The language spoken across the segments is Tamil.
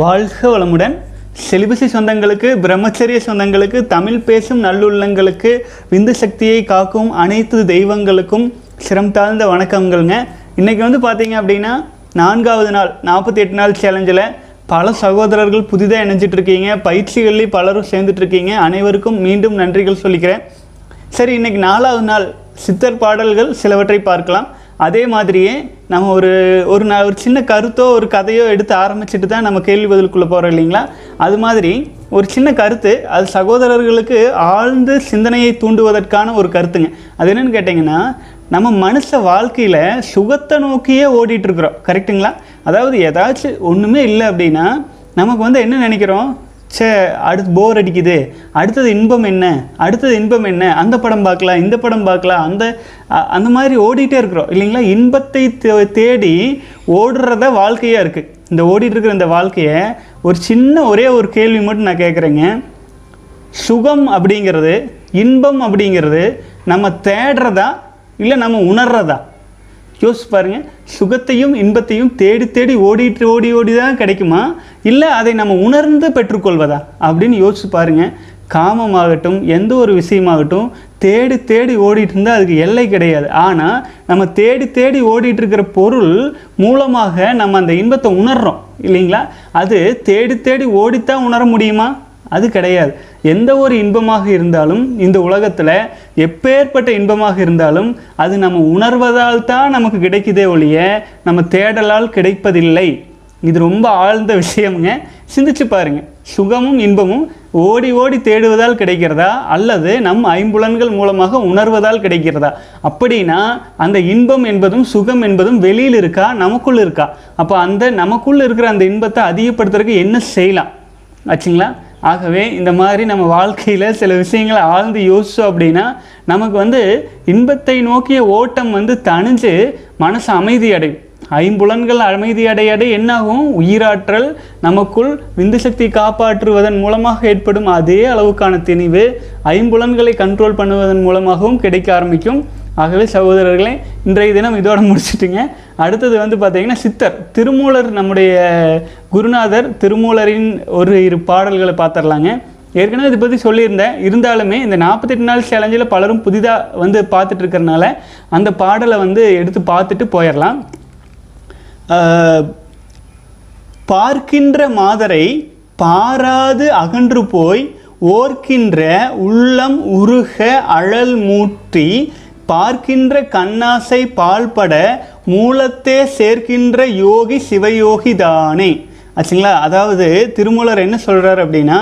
வாழ்க வளமுடன். செலிபசி சொந்தங்களுக்கு பிரம்மச்சரிய சொந்தங்களுக்கு தமிழ் பேசும் நல்லுள்ளங்களுக்கு விந்து சக்தியை காக்கும் அனைத்து தெய்வங்களுக்கும் சிரம் தாழ்ந்த வணக்கங்கள்ங்க. இன்றைக்கி வந்து பார்த்தீங்க அப்படின்னா நான்காவது நாள் நாற்பத்தி எட்டு நாள் சேலஞ்சில் பல சகோதரர்கள் புதிதாக இணைஞ்சிட்டு இருக்கீங்க. பயிற்சிகளில் பலரும் சேர்ந்துட்ருக்கீங்க அனைவருக்கும் மீண்டும் நன்றிகள் சொல்லிக்கிறேன். சரி இன்றைக்கி நாலாவது நாள் சித்தர் பாடல்கள் சிலவற்றை பார்க்கலாம். அதே மாதிரியே நம்ம ஒரு ஒரு நா- ஒரு சின்ன கருத்தோ ஒரு கதையோ எடுத்து ஆரம்பிச்சுட்டு தான் நம்ம கேள்வி பதிலுக்குள்ளே போகிறோம் இல்லைங்களா? அது மாதிரி ஒரு சின்ன கருத்து அது சகோதரர்களுக்கு ஆழ்ந்து சிந்தனையை தூண்டுவதற்கான ஒரு கருத்துங்க. அது என்னென்னு கேட்டிங்கன்னா நம்ம மனுஷ வாழ்க்கையில் சுகத்தை நோக்கியே ஓடிட்டுருக்குறோம் இருக்கிறோம். கரெக்ட்டுங்களா அதாவது ஏதாச்சும் ஒன்றுமே இல்லை அப்படின்னா நமக்கு வந்து என்ன நினைக்கிறோம்? சே அடுத்து போர் அடிக்குது. அடுத்தது இன்பம் என்ன? அடுத்தது இன்பம் என்ன? அந்த படம் பார்க்கலாம் இந்த படம் பார்க்கலாம். அந்த அந்த மாதிரி ஓடிட்டே இருக்கிறோம். இல்லைங்களா? இன்பத்தை தே- தேடி ஓடுறத வாழ்க்கையாக இருக்குது இந்த ஓடிட்டு இருக்கிற இந்த வாழ்க்கையை ஒரு சின்ன ஒரே ஒரு கேள்வி மட்டும் நான் கேட்குறேங்க. சுகம் அப்படிங்கிறது இன்பம் அப்படிங்கிறது நம்ம தேடுறதா இல்லை நம்ம உணர்றதா? யோசிச்சு பாருங்கள் சுகத்தையும் இன்பத்தையும் தேடி தேடி ஓடிட்டு ஓடி ஓடி தான் கிடைக்குமா? இல்லை அதை நம்ம உணர்ந்து பெற்றுக்கொள்வதா? அப்படின்னு யோசிச்சு பாருங்க. காமமாகட்டும் எந்த ஒரு விஷயமாகட்டும் தேடி தேடி ஓடிட்டு இருந்தால் அதுக்கு எல்லை கிடையாது. ஆனால் நம்ம தேடி தேடி ஓடிட்டு இருக்கிற பொருள் மூலமாக நம்ம அந்த இன்பத்தை உணர்றோம். இல்லைங்களா? அது தேடி தேடி ஓடித்தான் உணர முடியுமா? அது கிடையாது. எந்த ஒரு இன்பமாக இருந்தாலும் இந்த உலகத்தில் எப்பேற்பட்ட இன்பமாக இருந்தாலும் அது நம்ம உணர்வதால் தான் நமக்கு கிடைக்குதே ஒழிய நம்ம தேடலால் கிடைப்பதில்லை. இது ரொம்ப ஆழ்ந்த விஷயமுங்க. சிந்திச்சு பாருங்க. சுகமும் இன்பமும் ஓடி ஓடி தேடுவதால் கிடைக்கிறதா? அல்லது நம் ஐம்புலன்கள் மூலமாக உணர்வதால் கிடைக்கிறதா? அப்படின்னா அந்த இன்பம் என்பதும் சுகம் என்பதும் வெளியில் இருக்கா? நமக்குள் இருக்கா? அப்போ அந்த நமக்குள் இருக்கிற அந்த இன்பத்தை அதிகப்படுத்துறதுக்கு என்ன செய்யலாம்? ஆச்சுங்களா? ஆகவே இந்த மாதிரி நம்ம வாழ்க்கையில் சில விஷயங்களை ஆழ்ந்து யோசிச்சோம் அப்படின்னா நமக்கு வந்து இன்பத்தை நோக்கிய ஓட்டம் வந்து தணிஞ்சு மனசு அமைதி அடையும் ஐம்புலன்கள் அமைதி அடைய அடைய என்னாகும்? உயிராற்றல் நமக்குள் விந்து சக்தி காப்பாற்றுவதன் மூலமாக ஏற்படும் அதே அளவுக்கான திணிவு ஐம்புலன்களை கண்ட்ரோல் பண்ணுவதன் மூலமாகவும் கிடைக்க ஆரம்பிக்கும். ஆகவே சகோதரர்களே இன்றைய தினம் இதோடு முடிச்சுட்டுங்க. அடுத்தது வந்து பார்த்தீங்கன்னா சித்தர். திருமூலர் நம்முடைய குருநாதர் திருமூலரின் ஒரு இரு பாடல்களை பார்த்துடலாங்க ஏற்கனவே இதை பற்றி சொல்லியிருந்தேன். இருந்தாலுமே இந்த நாற்பத்தெட்டு நாள் சேலஞ்சில் பலரும் புதிதாக வந்து பார்த்துட்டு இருக்கிறனால அந்த பாடலை வந்து எடுத்து பார்த்துட்டு போயிடலாம் பார்க்கின்ற மாதரை பாராது அகன்று போய் ஓர்க்கின்ற உள்ளம் உருக அழல் மூட்டி பார்க்கின்ற கண்ணாசை பால்பட மூலத்தே சேர்க்கின்ற யோகி சிவயோகி தானே. ஆச்சுங்களா? அதாவது திருமூலர் என்ன சொல்கிறார் அப்படின்னா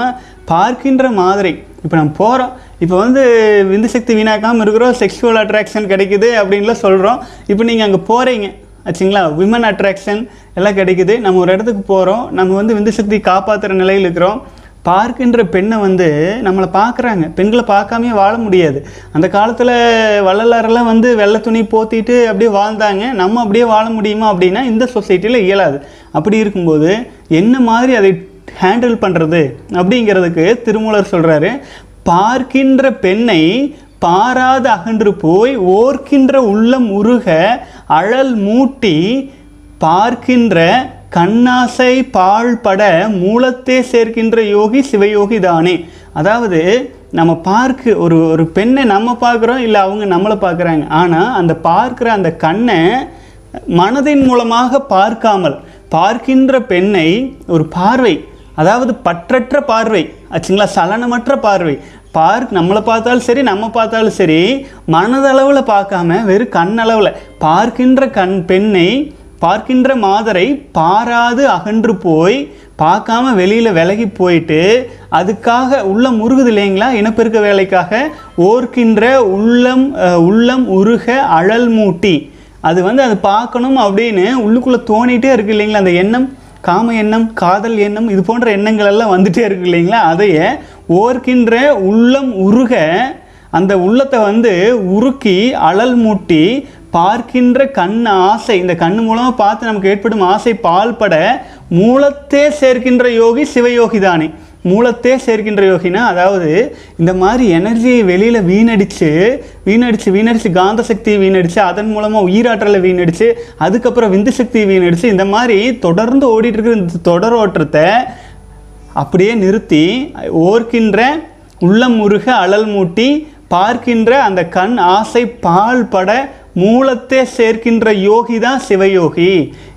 பார்க்கின்ற மாதிரி. இப்போ நம்ம போகிறோம் இப்போ வந்து விந்து சக்தி வீணாக்காமல் இருக்கிறோம். செக்ஷுவல் அட்ராக்ஷன் கிடைக்குது அப்படின்லாம் சொல்கிறோம் இப்போ நீங்கள் அங்கே போகிறீங்க ஆச்சுங்களா? விமன் அட்ராக்ஷன் எல்லாம் கிடைக்குது. நம்ம ஒரு இடத்துக்கு போகிறோம் நம்ம வந்து விந்து சக்தி காப்பாற்றுற நிலையில் இருக்கிறோம். பார்க்கின்ற பெண்ணை வந்து நம்மளை பார்க்குறாங்க. பெண்களை பார்க்காமே வாழ முடியாது. அந்த காலத்தில் வள்ளலாரெல்லாம் வந்து வெள்ளை துணி போத்திட்டு அப்படியே வாழ்ந்தாங்க. நம்ம அப்படியே வாழ முடியுமா அப்படின்னா இந்த சொசைட்டியில் இயலாது. அப்படி இருக்கும்போது என்ன மாதிரி அதை ஹேண்டில் பண்ணுறது அப்படிங்கிறதுக்கு திருமூலர் சொல்கிறாரு பார்க்கின்ற பெண்ணை பாராது அகன்று போய் ஓர்க்கின்ற உள்ளம் உருக அழல் மூட்டி பார்க்கின்ற கண்ணாசை பாழ்பட மூலத்தே சேர்க்கின்ற யோகி சிவயோகி தானே. அதாவது நம்ம பார்க்க ஒரு ஒரு பெண்ணை நம்ம பார்க்குறோம் இல்லை அவங்க நம்மளை பார்க்குறாங்க. ஆனால் அந்த பார்க்குற அந்த கண்ணை மனதின் மூலமாக பார்க்காமல் பார்க்கின்ற பெண்ணை ஒரு பார்வை அதாவது பற்றற்ற பார்வை ஆச்சுங்களா? சலனமற்ற பார்வை. பார்க் நம்மளை பார்த்தாலும் சரி நம்ம பார்த்தாலும் சரி மனதளவில் பார்க்காம வெறும் கண்ணளவில் பார்க்கின்ற கண் பெண்ணை பார்க்கின்ற மாதரை பாராது அகன்று போய் பார்க்காம வெளியில் விலகி போயிட்டு அதுக்காக உள்ளம் உருகுது இல்லைங்களா? இனப்பெருக்க வேலைக்காக ஓர்க்கின்ற உள்ளம் உள்ளம் உருக அழல் மூட்டி. அது வந்து அது பார்க்கணும் அப்படின்னு உள்ளுக்குள்ளே தோணிகிட்டே இருக்கு இல்லைங்களா? அந்த எண்ணம் காம எண்ணம் காதல் எண்ணம் இது போன்ற எண்ணங்கள் எல்லாம் வந்துட்டே இருக்கு இல்லைங்களா? அதையே ஓர்க்கின்ற உள்ளம் உருக அந்த உள்ளத்தை வந்து உருக்கி அழல் மூட்டி பார்க்கின்ற கண் ஆசை இந்த கண் மூலமாக பார்த்து நமக்கு ஏற்படும் ஆசை பால்பட மூலத்தே சேர்க்கின்ற யோகி சிவயோகி தானே. மூலத்தே சேர்க்கின்ற யோகினா அதாவது இந்த மாதிரி எனர்ஜியை வெளியில் வீணடித்து வீணடித்து வீணடிச்சு காந்த சக்தியை வீணடித்து அதன் மூலமாக உயிராற்றலை வீணடிச்சு அதுக்கப்புறம் விந்து சக்தியை வீணடிச்சு இந்த மாதிரி தொடர்ந்து ஓடிட்டுருக்கிற இந்த தொடர் ஓட்டத்தை அப்படியே நிறுத்தி ஓர்க்கின்ற உள்ளம் முருக அழல் மூட்டி பார்க்கின்ற அந்த கண் ஆசை பால் பட மூலத்தை சேர்க்கின்ற யோகி தான் சிவயோகி.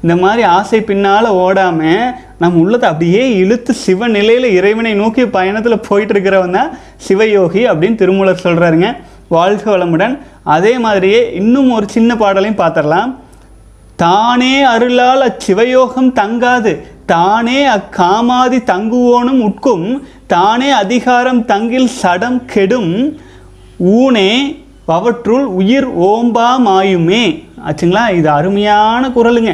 இந்த மாதிரி ஆசை பின்னால் ஓடாமல் நம்ம உள்ளத்தை அப்படியே இழுத்து சிவ நிலையில் இறைவனை நோக்கி பயணத்தில் போயிட்டு இருக்கிறவன் தான் சிவயோகி அப்படின்னு திருமூலர் சொல்கிறாருங்க வாழ்க வளமுடன். அதே மாதிரியே இன்னும் ஒரு சின்ன பாடலையும் பார்த்துடலாம். தானே அருளால் அச்சிவயோகம் தங்காது. தானே அக்காமாதி தங்குவோனும் உட்கும். தானே அதிகாரம் தங்கில் சடம் கெடும். ஊனே அவற்றுள் உயிர் ஓம்பா மாயுமே ஆச்சுங்களா? இது அருமையான குரலுங்க.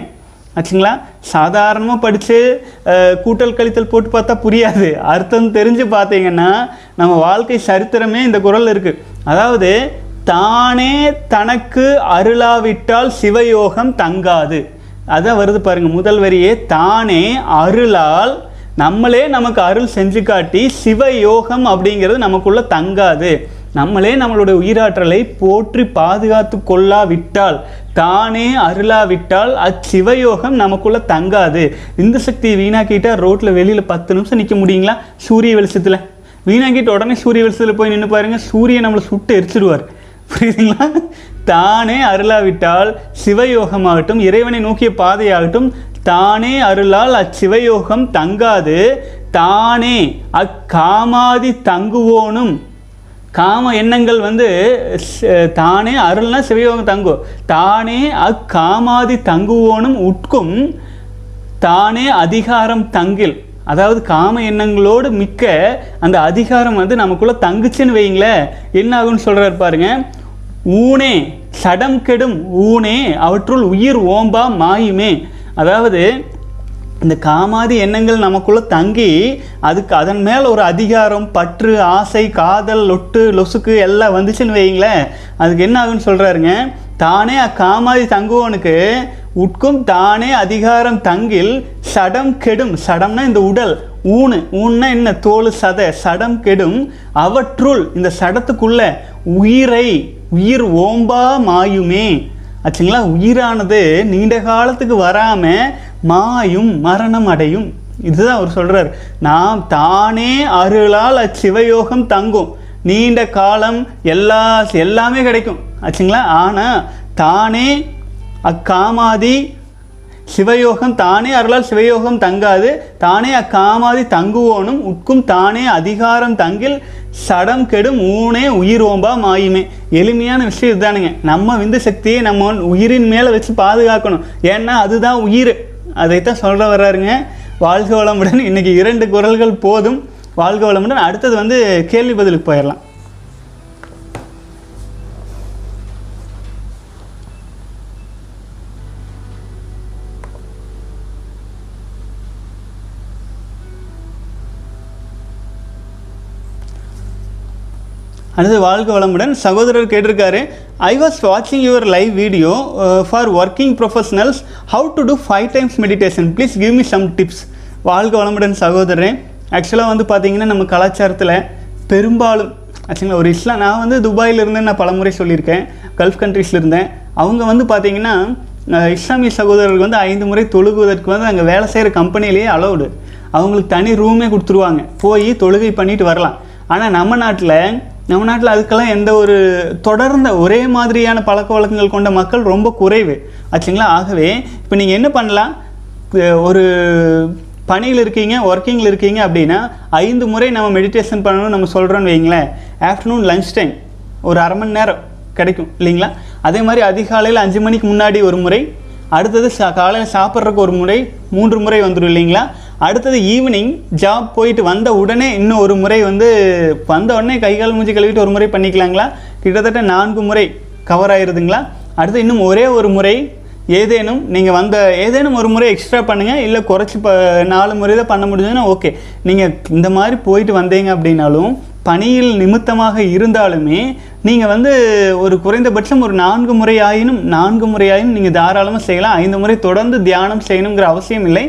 ஆச்சுங்களா? சாதாரணமாக படித்து கூட்டல் கழித்தல் போட்டு பார்த்தா புரியாது. அர்த்தம் தெரிஞ்சு பார்த்தீங்கன்னா நம்ம வாழ்க்கை சரித்திரமே இந்த குரல் இருக்குது அதாவது தானே தனக்கு அருளாவிட்டால் சிவயோகம் தங்காது. அதான் வருது பாருங்கள் முதல் வரியே. தானே அருளால் நம்மளே நமக்கு அருள் செஞ்சு காட்டி சிவயோகம் அப்படிங்கிறது நமக்குள்ளே தங்காது. நம்மளே நம்மளுடைய உயிராற்றலை போற்றி பாதுகாத்து கொள்ளாவிட்டால் தானே அருளாவிட்டால் அச்சிவயோகம் நமக்குள்ளே தங்காது. இந்த சக்தியை வீணாக்கிட்டால் ரோட்டில் வெளியில் பத்து நிமிஷம் நிற்க முடியுங்களா? சூரிய வெளிச்சத்தில். வீணாக்கிட்டு உடனே சூரிய வெளிச்சத்தில் போய் நின்று பாருங்கள் சூரியன் நம்மளை சுட்டு எரிச்சிடுவார். புரியுதுங்களா? தானே அருளாவிட்டால் சிவயோகமாகட்டும் இறைவனை நோக்கிய பாதையாகட்டும் தானே அருளால் அச்சிவயோகம் தங்காது. தானே அக்காமாதி தங்குவோனும் காம எண்ணங்கள் வந்து தானே அருள்னா சிவயோகம் தங்கும். தானே அக்காமாதி தங்குவோனும் உட்கும் தானே அதிகாரம் தங்கில். அதாவது காம எண்ணங்களோடு மிக்க அந்த அதிகாரம் வந்து நமக்குள்ளே தங்குச்சுன்னு வைங்களேன் என்ன ஆகும்னு சொல்கிறார் பாருங்க. ஊனே சடம் கெடும் ஊனே அவற்றுள் உயிர் ஓம்பா மாயுமே. அதாவது இந்த காமாதி எண்ணங்கள் நமக்குள்ள தங்கி அதுக்கு அதன் மேல் ஒரு அதிகாரம் பற்று ஆசை காதல் லொட்டு லொசுக்கு எல்லாம் வந்துச்சுன்னு வைங்களேன் அதுக்கு என்ன ஆகுன்னு சொல்கிறாருங்க தானே அக்காமாதி தங்குவோனுக்கு உட்கும் தானே அதிகாரம் தங்கில் சடம் கெடும் சடம்னா இந்த உடல் ஊனு ஊன்னா என்ன? தோல் சதை சடம் கெடும் அவற்றுள் இந்த சடத்துக்குள்ள உயிரை உயிர் ஓம்பா மாயுமே ஆச்சுங்களா? உயிரானது நீண்ட காலத்துக்கு வராமல் மாயும் மரணம் அடையும். இதுதான் அவர் சொல்கிறார் நாம் தானே அருளால் அச்சிவயோகம் தங்கும். நீண்ட காலம் எல்லா எல்லாமே கிடைக்கும். ஆச்சுங்களா? ஆனால் தானே அக்காமாதி சிவயோகம் தானே அருளால் சிவயோகம் தங்காது. தானே அக்காமாதி தங்குவோனும் உட்கும் தானே அதிகாரம் தங்கில் சடம் கெடும் ஊனே உயிர் ஓம்பா மாயுமே. எளிமையான விஷயம் இதுதானுங்க. நம்ம விந்து சக்தியை நம்ம உயிரின் மேலே வச்சு பாதுகாக்கணும். ஏன்னா அதுதான் உயிர். அதைத்தான் சொல்ல வர்றாருங்க. வாழ்க வளமுடன். இன்றைக்கி இரண்டு குரல்கள் போதும். வாழ்க வளமுடன். அடுத்தது வந்து கேள்வி பதிலுக்கு போயிடலாம். அடுத்து வாழ்க வளமுடன் சகோதரர் கேட்டிருக்காரு. ஐ வாஸ் வாட்சிங் your live video for working professionals how to do five times meditation please give me some tips வாழ்க வளமுடன் சகோதரன் ஆக்சுவலாக வந்து பார்த்தீங்கன்னா நம்ம கலாச்சாரத்தில் பெரும்பாலும் ஆக்சுவலாக ஒரு இஸ்லாம் நான் வந்து துபாயில் இருந்தேன் நான் பலமுறை சொல்லியிருக்கேன். கல்ஃப் கண்ட்ரீஸில் இருந்தேன். அவங்க வந்து பார்த்தீங்கன்னா இஸ்லாமிய சகோதரர்கள் வந்து ஐந்து முறை தொழுகுவதற்கு வந்து அங்கே வேலை செய்கிற கம்பெனிலேயே அலௌடு அவங்களுக்கு தனி ரூமே கொடுத்துருவாங்க. போய் தொழுகை பண்ணிட்டு வரலாம். ஆனால் நம்ம நாட்டில் நம்ம நாட்டில் அதுக்கெல்லாம் எந்த ஒரு தொடர்ந்த ஒரே மாதிரியான பழக்க வழக்கங்கள் கொண்ட மக்கள் ரொம்ப குறைவு. ஆச்சுங்களா? ஆகவே இப்போ நீங்கள் என்ன பண்ணலாம்? ஒரு பணியில் இருக்கீங்க ஒர்க்கிங்கில் இருக்கீங்க அப்படின்னா ஐந்து முறை நம்ம மெடிடேஷன் பண்ணணும்னு நம்ம சொல்கிறோன்னு வைங்களேன். ஆஃப்டர்நூன் லஞ்ச் டைம் ஒரு அரை மணி நேரம் கிடைக்கும் இல்லைங்களா? அதே மாதிரி அதிகாலையில் அஞ்சு மணிக்கு முன்னாடி ஒரு முறை அடுத்தது சா காலையில் சாப்பிட்றதுக்கு ஒரு முறை மூன்று முறை வந்துடும் இல்லைங்களா? அடுத்தது ஈவினிங் ஜாப் போயிட்டு வந்த உடனே இன்னும் ஒரு முறை வந்து வந்த உடனே கை கால் மூஞ்சி கழுவிட்டு ஒரு முறை பண்ணிக்கலாங்களா? கிட்டத்தட்ட நான்கு முறை கவர் ஆயிருதுங்களா? அடுத்து இன்னும் ஒரே ஒரு முறை ஏதேனும் நீங்கள் வந்த ஏதேனும் ஒரு முறை எக்ஸ்ட்ரா பண்ணுங்கள் இல்லை குறைச்சி ப நாலு முறை தான் பண்ண முடிஞ்சதுன்னா ஓகே நீங்கள் இந்த மாதிரி போயிட்டு வந்தீங்க அப்படின்னாலும் பணியில் நிமித்தமாக இருந்தாலுமே நீங்கள் வந்து ஒரு குறைந்தபட்சம் ஒரு நான்கு முறை ஆயினும் நான்கு முறை ஆயினும் நீங்கள் தாராளமாக செய்யலாம். ஐந்து முறை தொடர்ந்து தியானம் செய்யணுங்கிற அவசியம் இல்லை.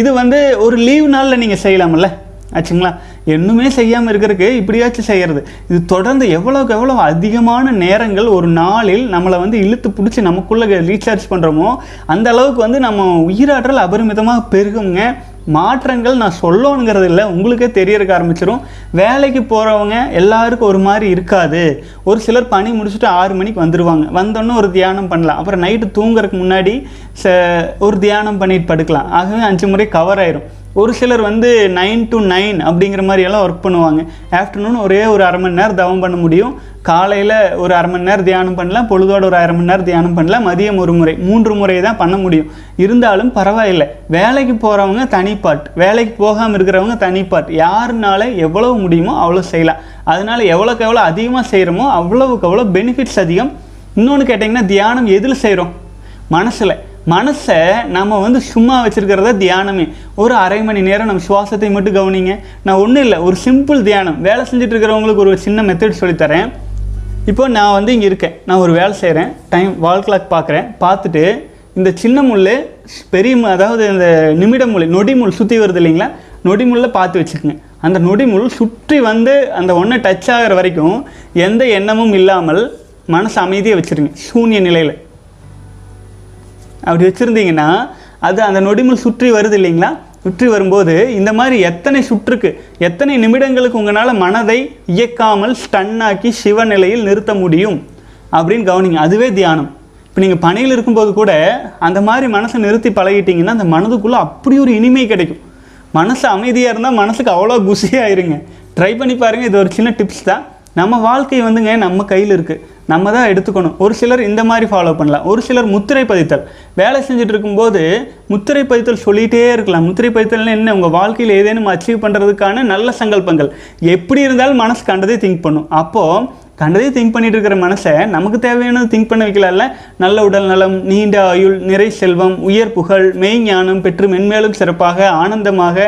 இது வந்து ஒரு லீவ் நாளில் நீங்கள் செய்யலாம்ல. ஆச்சுங்களா? இன்னுமே செய்யாமல் இருக்கிறதுக்கு இப்படியாச்சும் செய்கிறது இது தொடர்ந்து எவ்வளோக்கு எவ்வளோ அதிகமான நேரங்கள் ஒரு நாளில் நம்மளை வந்து இழுத்து பிடிச்சி நமக்குள்ளே ரீசார்ஜ் பண்ணுறோமோ அந்த அளவுக்கு வந்து நம்ம உயிராற்றல் அபரிமிதமாக பெருகுங்க. மாற்றங்கள் நான் சொல்லணுங்கிறது இல்லை. உங்களுக்கே தெரியறக்க ஆரம்பிச்சிடும் வேலைக்கு போகிறவங்க எல்லாருக்கும் ஒரு மாதிரி இருக்காது. ஒரு சிலர் பணி முடிச்சுட்டு ஆறு மணிக்கு வந்துடுவாங்க வந்தோன்னே ஒரு தியானம் பண்ணலாம். அப்புறம் நைட்டு தூங்குறதுக்கு முன்னாடி ச ஒரு தியானம் பண்ணிட்டு படுக்கலாம். ஆகவே அஞ்சு முறை கவர் ஆயிரும். ஒரு சிலர் வந்து நைன் டு நைன் அப்படிங்கிற மாதிரியெல்லாம் ஒர்க் பண்ணுவாங்க. ஆஃப்டர்நூன் ஒரே ஒரு அரை மணி நேரம் தவம் பண்ண முடியும். காலையில் ஒரு அரை மணி நேரம் தியானம் பண்ணலாம். பொழுதோட ஒரு அரை மணி நேரம் தியானம் பண்ணலாம். மதியம் ஒரு முறை மூன்று முறை தான் பண்ண முடியும். இருந்தாலும் பரவாயில்லை. வேலைக்கு போகிறவங்க தனிப்பாட் வேலைக்கு போகாமல் இருக்கிறவங்க தனிப்பாட் யாருனால எவ்வளவு முடியுமோ அவ்வளோ செய்யலாம். அதனால் எவ்வளோக்கு எவ்வளோ அதிகமாக செய்கிறோமோ அவ்வளவுக்கு அவ்வளோ பெனிஃபிட்ஸ் அதிகம். இன்னொன்று கேட்டிங்கன்னா தியானம் எதில் செய்கிறோம் மனசில். மனசை நம்ம வந்து சும்மா வச்சுருக்கிறத தியானமே. ஒரு அரை மணி நேரம் நம்ம சுவாசத்தை மட்டும் கவனிங்க. நான் ஒன்றும் இல்லை ஒரு சிம்பிள் தியானம். வேலை செஞ்சுட்டு இருக்கிறவங்களுக்கு ஒரு சின்ன மெத்தட் சொல்லித்தரேன். இப்போ நான் வந்து இங்கே இருக்கேன். நான் ஒரு வேலை செய்கிறேன் டைம் வால் கிளாக் பார்க்குறேன் பார்த்துட்டு இந்த சின்ன முள் பெரிய அதாவது இந்த நிமிட முள் நொடி முள் சுற்றி வருது இல்லைங்களா? நொடி முள்ளை பார்த்து வச்சுக்கோங்க. அந்த நொடி முள் சுற்றி வந்து அந்த ஒன்றை டச் ஆகிற வரைக்கும் எந்த எண்ணமும் இல்லாமல் மனசு அமைதியை வச்சுருங்க. சூன்ய நிலையில். அப்படி வச்சுருந்தீங்கன்னா அது அந்த நொடிமுள் சுற்றி வருது இல்லைங்களா? சுற்றி வரும்போது இந்த மாதிரி எத்தனை சுற்றுக்கு எத்தனை நிமிடங்களுக்கு உங்களால் மனதை இயக்காமல் ஸ்டன்னாக்கி சிவநிலையில் நிறுத்த முடியும் அப்படின்னு கவனிங்க. அதுவே தியானம். இப்போ நீங்கள் பணியில் இருக்கும்போது கூட அந்த மாதிரி மனசை நிறுத்தி பழகிட்டீங்கன்னா அந்த மனதுக்குள்ளே அப்படி ஒரு இனிமை கிடைக்கும். மனசு அமைதியாக இருந்தால் மனசுக்கு அவ்வளோ குசியாயிருங்க ட்ரை பண்ணி பாருங்கள் இது ஒரு சின்ன டிப்ஸ் தான். நம்ம வாழ்க்கை வந்துங்க நம்ம கையில் இருக்குது நம்ம தான் எடுத்துக்கணும். ஒரு சிலர் இந்த மாதிரி ஃபாலோ பண்ணலாம். ஒரு சிலர் முத்திரை பதித்தல். வேலை செஞ்சுட்டு இருக்கும்போது முத்திரை பதித்தல் சொல்லிகிட்டே இருக்கலாம். முத்திரை பதித்தல்னு என்ன? உங்கள் வாழ்க்கையில் ஏதேனும் அச்சீவ் பண்ணுறதுக்கான நல்ல சங்கல்பங்கள். எப்படி இருந்தாலும் மனசு கண்டதே திங்க் பண்ணும். அப்போது கண்டதே திங்க் பண்ணிட்டு இருக்கிற மனசை நமக்கு தேவையானது திங்க் பண்ண வைக்கலாம்ல நல்ல உடல் நலம் நீண்ட ஆயுள் நிறை செல்வம் உயர் புகழ் மெய்ஞானம் பெற்று மென்மேலும் சிறப்பாக ஆனந்தமாக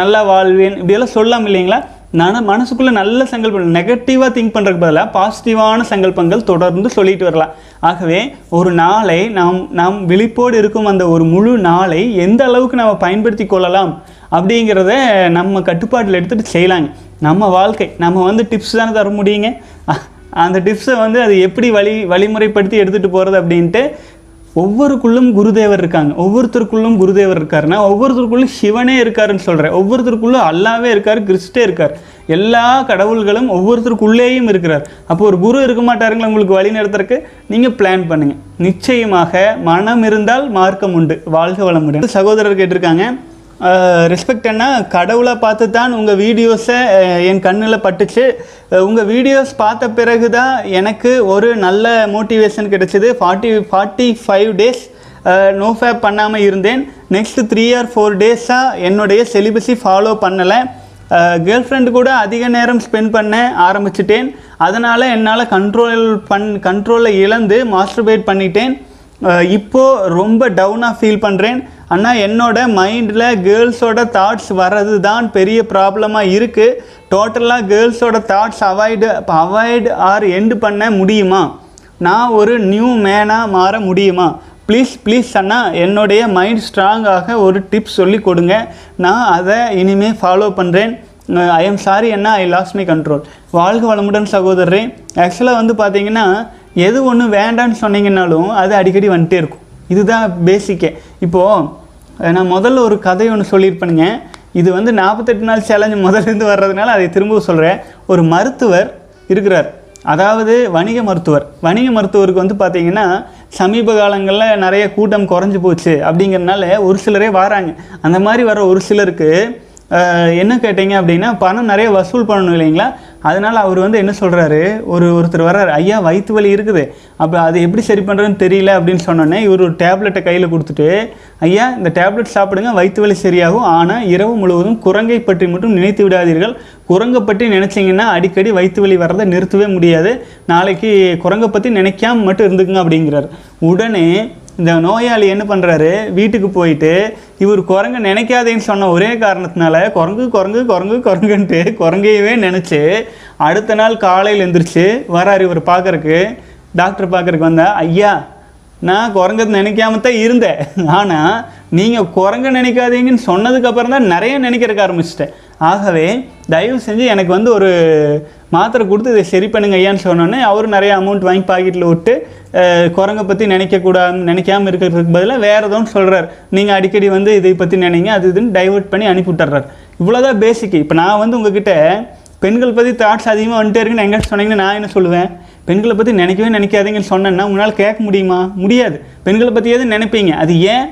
நல்லா வாழ்வேன். இப்படியெல்லாம் சொல்லலாம் இல்லைங்களா? நான் மனசுக்குள்ளே நல்ல சங்கல்பம் நெகட்டிவாக திங்க் பண்ணுறதுக்கு பதிலாக பாசிட்டிவான சங்கல்பங்கள் தொடர்ந்து சொல்லிட்டு வரலாம். ஆகவே ஒரு நாளை நாம் நாம் விழிப்போடு இருக்கும் அந்த ஒரு முழு நாளை எந்த அளவுக்கு நம்ம பயன்படுத்தி கொள்ளலாம் அப்படிங்கிறத நம்ம கட்டுப்பாட்டில் எடுத்துகிட்டு செய்யலாங்க. நம்ம வாழ்க்கை நம்ம வந்து டிப்ஸ் தானே தர முடியுங்க? அந்த டிப்ஸை வந்து அது எப்படி வழி வழிமுறைப்படுத்தி எடுத்துகிட்டு போகிறது அப்படின்ட்டு ஒவ்வொருக்குள்ளும் குருதேவர் இருக்காங்க. ஒவ்வொருத்தருக்குள்ளும் குருதேவர் இருக்காருன்னா ஒவ்வொருத்தருக்குள்ளும் சிவனே இருக்காருன்னு சொல்கிறேன் ஒவ்வொருத்தருக்குள்ளும் அல்லாவே இருக்கார் கிறிஸ்டே இருக்கார். எல்லா கடவுள்களும் ஒவ்வொருத்தருக்குள்ளேயும் இருக்கிறார். அப்போ ஒரு குரு இருக்க மாட்டாருங்களா உங்களுக்கு வழி நடத்துறதுக்கு? நீங்கள் பிளான் பண்ணுங்கள் நிச்சயமாக மனம் இருந்தால் மார்க்கம் உண்டு. வாழ்க வளமுடன். சகோதரர் கேட்டிருக்காங்க ரெஸ்பெக்ட் என்ன கடவுளை பார்த்து தான் உங்கள் வீடியோஸை என் கண்ணில் பட்டுச்சு. உங்கள் வீடியோஸ் பார்த்த பிறகு தான் எனக்கு ஒரு நல்ல மோட்டிவேஷன் கிடைச்சிது. Forty forty five days no fap பண்ணாமல் இருந்தேன். நெக்ஸ்ட் த்ரீ ஆர் ஃபோர் டேஸாக என்னுடைய செலிபஸி ஃபாலோ பண்ணலை. கேர்ள் ஃப்ரெண்டு கூட அதிக நேரம் ஸ்பெண்ட் பண்ண ஆரம்பிச்சிட்டேன். அதனால் என்னால் கண்ட்ரோல் பண் கண்ட்ரோலை இழந்து மாஸ்டர்பேட் பண்ணிட்டேன். இப்போது ரொம்ப டவுனாக ஃபீல் பண்ணுறேன் ஆனால் என்னோட மைண்டில் கேர்ள்ஸோட தாட்ஸ் வர்றது தான் பெரிய ப்ராப்ளமாக இருக்குது டோட்டலாக கேர்ள்ஸோட thoughts avoid avoid or end பண்ண முடியுமா? நான் ஒரு நியூ மேனாக மாற முடியுமா? ப்ளீஸ் ப்ளீஸ் அண்ணா என்னுடைய மைண்ட் ஸ்ட்ராங்காக ஒரு டிப்ஸ் சொல்லி கொடுங்க. நான் அதை இனிமேல் ஃபாலோ பண்ணுறேன் ஐ எம் சாரி அண்ணா ஐ லாஸ் மை கண்ட்ரோல் வாழ்க வளமுடன் சகோதரரே. ஆக்சுவலாக வந்து பார்த்தீங்கன்னா எது ஒன்று வேண்டான்னு சொன்னீங்கன்னாலும் அது அடிக்கடி வந்துட்டே இருக்கும். இதுதான் பேசிக்கே இப்போது நான் முதல்ல ஒரு கதை ஒன்று சொல்லியிருப்பேனுங்க. இது வந்து நாற்பத்தெட்டு நாள் சேலஞ்சு முதல்லேருந்து வர்றதுனால அதை திரும்ப சொல்கிறேன் ஒரு மருத்துவர் இருக்கிறார். அதாவது வணிக மருத்துவர். வணிக மருத்துவருக்கு வந்து பார்த்தீங்கன்னா சமீப காலங்களில் நிறைய கூட்டம் குறைஞ்சி போச்சு அப்படிங்கிறனால ஒரு சிலரே வராங்க. அந்த மாதிரி வர ஒரு சிலருக்கு என்ன கேட்டீங்க அப்படின்னா பணம் நிறைய வசூல் பண்ணணும் இல்லைங்களா? அதனால் அவர் வந்து என்ன சொல்கிறாரு ஒரு ஒருத்தர் வர்றார் ஐயா வயிற்று வலி இருக்குது. அப்போ அது எப்படி சரி பண்ணுறதுன்னு தெரியல அப்படின்னு சொன்னோன்னே இவர் ஒரு டேப்லெட்டை கையில் கொடுத்துட்டு ஐயா இந்த டேப்லெட் சாப்பிடுங்க வயிற்று வலி சரியாகும். ஆனால் இரவு முழுவதும் குரங்கை பற்றி மட்டும் நினைத்து விடாதீர்கள். குரங்கை பற்றி நினச்சிங்கன்னா அடிக்கடி வயிற்று வலி வர்றதை நிறுத்தவே முடியாது. நாளைக்கு குரங்கை பற்றி நினைக்காம மட்டும் இருந்துக்குங்க அப்படிங்கிறார். உடனே இந்த நோயாளி என்ன பண்ணுறாரு வீட்டுக்கு போயிட்டு இவர் குரங்கு நினைக்காதேன்னு சொன்ன ஒரே காரணத்தினால குரங்கு குரங்கு குரங்கு குரங்குன்ட்டு குரங்கையவே நினச்சி அடுத்த நாள் காலையில் எழுந்திரிச்சு வராரு இவர் பார்க்கறக்கு. டாக்டர் பார்க்குறக்கு வந்தால் ஐயா நான் குரங்கு நினைக்காம தான் இருந்தேன். ஆனால் நீங்கள் குரங்க நினைக்காதீங்கன்னு சொன்னதுக்கப்புறம் தான் நிறைய நினைக்கிறக்க ஆரம்பிச்சிட்டேன். ஆகவே தயவு செஞ்சு எனக்கு வந்து ஒரு மாத்திரை கொடுத்து இதை சரி பண்ணுங்க ஐயான்னு சொன்னோன்னே அவரும் நிறைய அமௌண்ட் வாங்கி பாக்கெட்டில் விட்டு குரங்கை பற்றி நினைக்கக்கூடாது நினைக்காம இருக்கிறதுக்கு பதிலாக வேறு எதுவும் சொல்கிறார் நீங்கள் அடிக்கடி வந்து இதை பற்றி நினைங்க அது இதுன்னு டைவர்ட் பண்ணி அனுப்பி விட்டுறாரு. இவ்வளோதான் பேசிக்கு இப்போ நான் வந்து உங்ககிட்ட பெண்கள் பற்றி தாட்ஸ் அதிகமாக வந்துட்டே இருக்குன்னு எங்கே சொன்னீங்கன்னா நான் என்ன சொல்லுவேன்? பெண்களை பற்றி நினைக்கவே நினைக்காதீங்கன்னு சொன்னேன்னா உங்களால் கேட்க முடியுமா? முடியாது. பெண்களை பற்றி எதுவும் நினைப்பீங்க? அது ஏன்?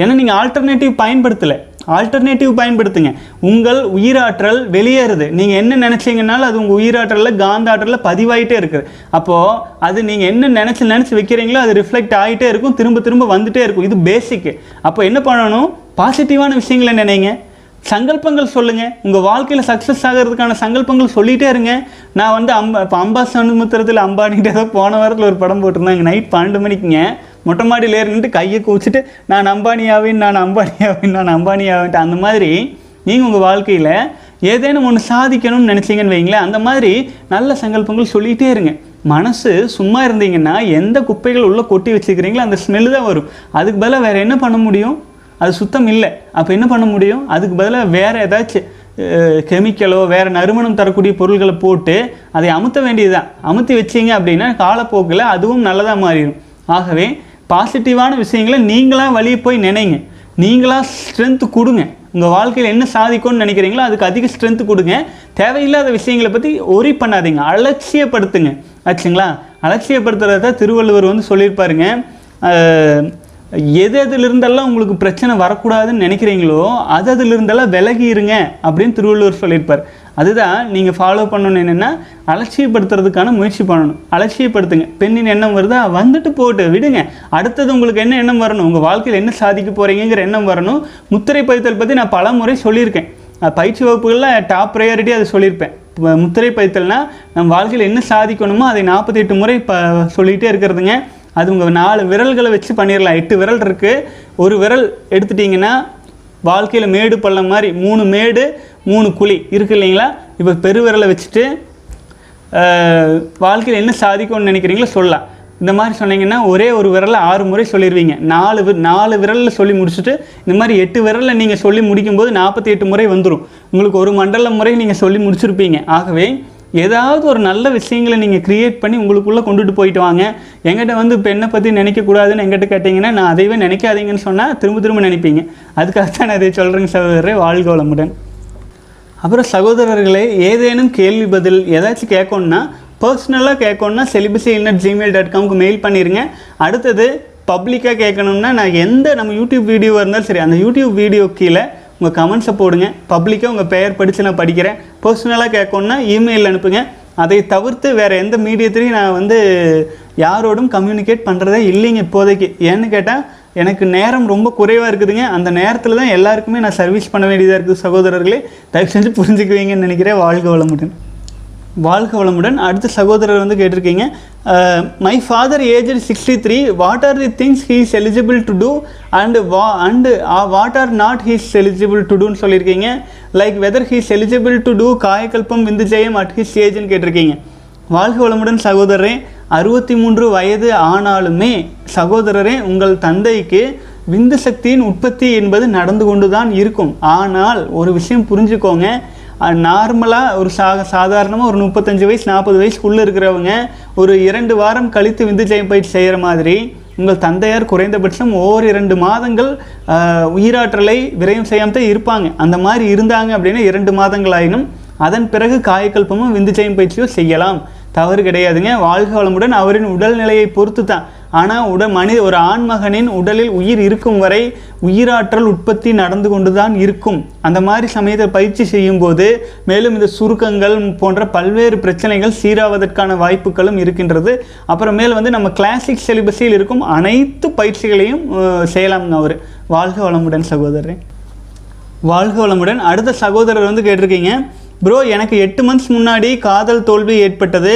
ஏன்னா நீங்கள் ஆல்டர்னேட்டிவ் பயன்படுத்தலை. ஆல்டர்னேட்டிவ் பயன்படுத்துங்க. உங்கள் உயிராற்றல் வெளியேறுது. நீங்கள் என்ன நினச்சிங்கனாலும் அது உங்கள் உயிராற்றலில் காந்தாற்றலில் பதிவாயிட்டே இருக்குது. அப்போது அது நீங்கள் என்ன நினச்சி நினச்சி வைக்கிறீங்களோ அது ரிஃப்ளெக்ட் ஆகிட்டே இருக்கும் திரும்ப திரும்ப வந்துகிட்டே இருக்கும். இது பேசிக்கு அப்போ என்ன பண்ணணும்? பாசிட்டிவான விஷயங்களை நினைங்க. சங்கல்பங்கள் சொல்லுங்கள் உங்கள் வாழ்க்கையில் சக்ஸஸ் ஆகிறதுக்கான சங்கல்பங்கள் சொல்லிகிட்டே இருங்க. நான் வந்து அம்ப இப்போ அம்பா சமுத்திரத்தில் அம்பானிகிட்ட ஏதோ போன வாரத்தில் ஒரு படம் போட்டிருந்தாங்க. நைட் பன்னெண்டு மணிக்குங்க. மொட்டை மாடியில் ஏறிட்டு கையை குவிச்சிட்டு நான் அம்பானியாவேன் நான் அம்பானியாவேன் நான் அம்பானியாவேன்ட்டு. அந்த மாதிரி நீங்கள் உங்கள் வாழ்க்கையில் ஏதேனும் ஒன்று சாதிக்கணும்னு நினச்சிங்கன்னு வைங்களேன். அந்த மாதிரி நல்ல சங்கல்பங்கள் சொல்லிகிட்டே இருங்க. மனசு சும்மா இருந்தீங்கன்னா எந்த குப்பைகள் உள்ளே கொட்டி வச்சுக்கிறீங்களோ அந்த ஸ்மெல்லு தான் வரும். அதுக்கு பதிலாக வேறு என்ன பண்ண முடியும்? அது சுத்தம் இல்லை. அப்போ என்ன பண்ண முடியும்? அதுக்கு பதிலாக வேறு ஏதாச்சும் கெமிக்கலோ வேறு நறுமணம் தரக்கூடிய பொருள்களை போட்டு அதை அமுத்த வேண்டியதுதான். அமுத்தி வச்சீங்க அப்படின்னா காலப்போக்கில் அதுவும் நல்லதாக மாறிடும். ஆகவே பாசிட்டிவான விஷயங்களை நீங்களாக வழியே போய் நினைங்க. நீங்களாக ஸ்ட்ரென்த்து கொடுங்க. உங்கள் வாழ்க்கையில் என்ன சாதிக்கும்னு நினைக்கிறீங்களோ அதுக்கு அதிக ஸ்ட்ரென்த்து கொடுங்க. தேவையில்லாத விஷயங்களை பற்றி ஒரி பண்ணாதீங்க. அலட்சியப்படுத்துங்க. ஆச்சுங்களா? அலட்சியப்படுத்துறத திருவள்ளுவர் வந்து சொல்லியிருப்பாருங்க. எது எதுலேருந்தெல்லாம் உங்களுக்கு பிரச்சனை வரக்கூடாதுன்னு நினைக்கிறீங்களோ அது அதிலிருந்தெல்லாம் விலகி இருங்க அப்படின்னு திருவள்ளுவர் சொல்லியிருப்பார். அதுதான் நீங்கள் ஃபாலோ பண்ணணும் என்னென்னா அலட்சியப்படுத்துறதுக்கான முயற்சி பண்ணணும். அலட்சியப்படுத்துங்க. பெண்ணின் எண்ணம் வருதா? வந்துட்டு போட்டு விடுங்க. அடுத்தது உங்களுக்கு என்ன எண்ணம் வரணும்? உங்கள் வாழ்க்கையில் என்ன சாதிக்க போகிறீங்கிற எண்ணம் வரணும். முத்திரை பதித்தல் பற்றி நான் பல முறை சொல்லியிருக்கேன் பயிற்சி வகுப்புகளில் டாப் ப்ரையாரிட்டி அதை சொல்லியிருப்பேன். முத்திரை பதித்தல்னால் நம்ம வாழ்க்கையில் என்ன சாதிக்கணுமோ அதை நாற்பத்தி எட்டு முறை ப சொல்லிகிட்டே இருக்கிறதுங்க. அது உங்கள் நாலு விரல்களை வச்சு பண்ணிடலாம் எட்டு விரல் இருக்குது ஒரு விரல் எடுத்துட்டிங்கன்னா வாழ்க்கையில் மேடு பள்ளம் மாதிரி மூணு மேடு மூணு குழி இருக்கு இல்லைங்களா? இப்போ பெருவிரலை வச்சுட்டு வாழ்க்கையில் என்ன சாதிக்கும்னு நினைக்கிறீங்களோ சொல்லலாம். இந்த மாதிரி சொன்னீங்கன்னா ஒரே ஒரு விரலில் ஆறு முறை சொல்லிடுவீங்க நாலு வி- நாலு விரலில் சொல்லி முடிச்சுட்டு இந்த மாதிரி எட்டு விரலில் நீங்கள் சொல்லி முடிக்கும்போது நாற்பத்தி எட்டு முறை வந்துடும் உங்களுக்கு ஒரு மண்டல முறை நீங்கள் சொல்லி முடிச்சிருப்பீங்க. ஆகவே ஏதாவது ஒரு நல்ல விஷயங்களை நீங்கள் க்ரியேட் பண்ணி உங்களுக்குள்ளே கொண்டுட்டு போயிட்டு வாங்க. எங்கிட்ட வந்து இப்போ என்னை பற்றி நினைக்கக்கூடாதுன்னு எங்கிட்ட கேட்டிங்கன்னா நான் அதைவே நினைக்காதீங்கன்னு சொன்னால் திரும்ப திரும்ப நினைப்பீங்க. அதுக்காகத்தான் நான் இதை சொல்கிறேங்க சகோதரரை வாழ்க வளமுடன். அப்புறம் சகோதரர்களே ஏதேனும் கேள்வி பதில் ஏதாச்சும் கேட்கணுன்னா பர்சனலாக கேட்கணுன்னா செலிபஸி இன்னட் ஜிமெயில் டாட் காம்க்கு மெயில் பண்ணிடுங்க அடுத்தது பப்ளிக்காக கேட்கணும்னா நான் எந்த நம்ம யூடியூப் வீடியோவாக இருந்தாலும் சரி அந்த யூடியூப் வீடியோ கீழே உங்கள் கமெண்ட்ஸை போடுங்க. பப்ளிக்காக உங்கள் பெயர் படித்து நான் படிக்கிறேன். பர்சனலாக கேட்கணுன்னா இமெயில் அனுப்புங்க. அதை தவிர்த்து வேறு எந்த மீடியத்துலையும் நான் வந்து யாரோடும் கம்யூனிகேட் பண்ணுறதே இல்லைங்க இப்போதைக்கு. ஏன்னு கேட்டால் எனக்கு நேரம் ரொம்ப குறைவாக இருக்குதுங்க. அந்த நேரத்தில் தான் எல்லாருக்குமே நான் சர்வீஸ் பண்ண வேண்டியதாக இருக்குது சகோதரர்களே. தயவு செஞ்சு புரிஞ்சுக்குவீங்கன்னு நினைக்கிறேன். வாழ்க வளமுடன். வாழ்க வளமுடன். அடுத்த சகோதரர் வந்து கேட்டிருக்கீங்க. My father age sixty three what are the things he is eligible to do and வா and what are not he's eligible to டூன்னு சொல்லியிருக்கீங்க. Like whether he's eligible to do காயக்கல்பம் விந்து ஜெயம் அட் ஹிஸ் ஏஜ்னு கேட்டிருக்கீங்க. வாழ்க வளமுடன் சகோதரரே. அறுபத்தி மூன்று வயது ஆனாலுமே சகோதரரே உங்கள் தந்தைக்கு விந்து சக்தியின் உற்பத்தி என்பது நடந்து கொண்டு தான் இருக்கும். ஆனால் ஒரு விஷயம் புரிஞ்சுக்கோங்க. நார்மலாக ஒரு சா சாதாரணமாக ஒரு முப்பத்தஞ்சு வயசு நாற்பது வயசுக்குள்ளே இருக்கிறவங்க ஒரு இரண்டு வாரம் கழித்து விந்து ஜெயம் பயிற்சி செய்கிற மாதிரி உங்கள் தந்தையார் குறைந்தபட்சம் ஓர் இரண்டு மாதங்கள் உயிராற்றலை விரயம் செய்யாம தான் இருப்பாங்க. அந்த மாதிரி இருந்தாங்க அப்படின்னா இரண்டு மாதங்கள் ஆயினும் அதன் பிறகு காயக்கல்பமும் விந்து பயிற்சியோ செய்யலாம். தவறு கிடையாதுங்க. வாழ்க வளமுடன் அவரின் உடல்நிலையை பொறுத்து தான் ஆனால் உட மனித ஒரு ஆண்மகனின் உடலில் உயிர் இருக்கும் வரை உயிராற்றல் உற்பத்தி நடந்து கொண்டு தான் இருக்கும். அந்த மாதிரி சமயத்தில் பயிற்சி செய்யும்போது மேலும் இந்த சுருக்கங்கள் போன்ற பல்வேறு பிரச்சனைகள் சீராவதற்கான வாய்ப்புகளும் இருக்கின்றது. அப்புறமேல் வந்து நம்ம கிளாசிக் சிலிபஸில் இருக்கும் அனைத்து பயிற்சிகளையும் செய்யலாம்ங்க அவர். வாழ்க வளமுடன் சகோதரன் வாழ்க வளமுடன். அடுத்த சகோதரர் வந்து கேட்டிருக்கீங்க ப்ரோ எனக்கு எட்டு மந்த்ஸ் முன்னாடி காதல் தோல்வி ஏற்பட்டது.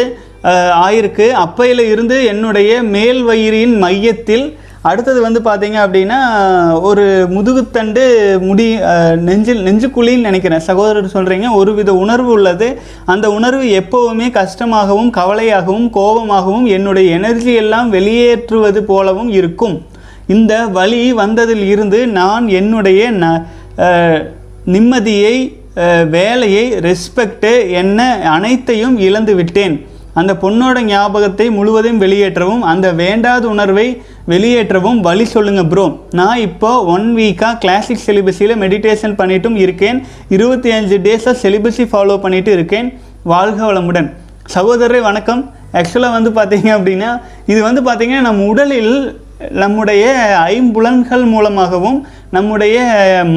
ஆயிருக்கு. அப்பையில இருந்து என்னுடைய மேல் வயிறின் மையத்தில் அடுத்தது வந்து பார்த்தீங்க அப்படின்னா ஒரு முதுகுத்தண்டு முடி நெஞ்சில் நெஞ்சுக்குழின்னு நினைக்கிறேன். சகோதரர் சொல்கிறீங்க ஒரு வித உணர்வு உள்ளது. அந்த உணர்வு எப்போவுமே கஷ்டமாகவும் கவலையாகவும் கோபமாகவும் என்னுடைய எனர்ஜி எல்லாம் வெளியேற்றுவது போலவும் இருக்கும். இந்த வழி வந்ததில் இருந்து நான் என்னுடைய ந நிம்மதியை வேலையை ரெஸ்பெக்ட்டு என்ன அனைத்தையும் இழந்து விட்டேன் அந்த பொண்ணோட ஞாபகத்தை முழுவதும் வெளியேற்றவும் அந்த வேண்டாத உணர்வை வெளியேற்றவும் வழி சொல்லுங்கள் ப்ரோ நான் இப்போ ஒன் வீக்காக கிளாசிக் செலிபஸியில் மெடிடேஷன் பண்ணிட்டும் இருக்கேன். இருபத்தி அஞ்சு டேஸாக செலிபஸி ஃபாலோ பண்ணிட்டு இருக்கேன். வாழ்க வளமுடன். சகோதரரை வணக்கம். ஆக்சுவலாக வந்து பார்த்தீங்க அப்படின்னா இது வந்து பார்த்திங்கன்னா நம் உடலில் நம்முடைய ஐம்புலன்கள் மூலமாகவும் நம்முடைய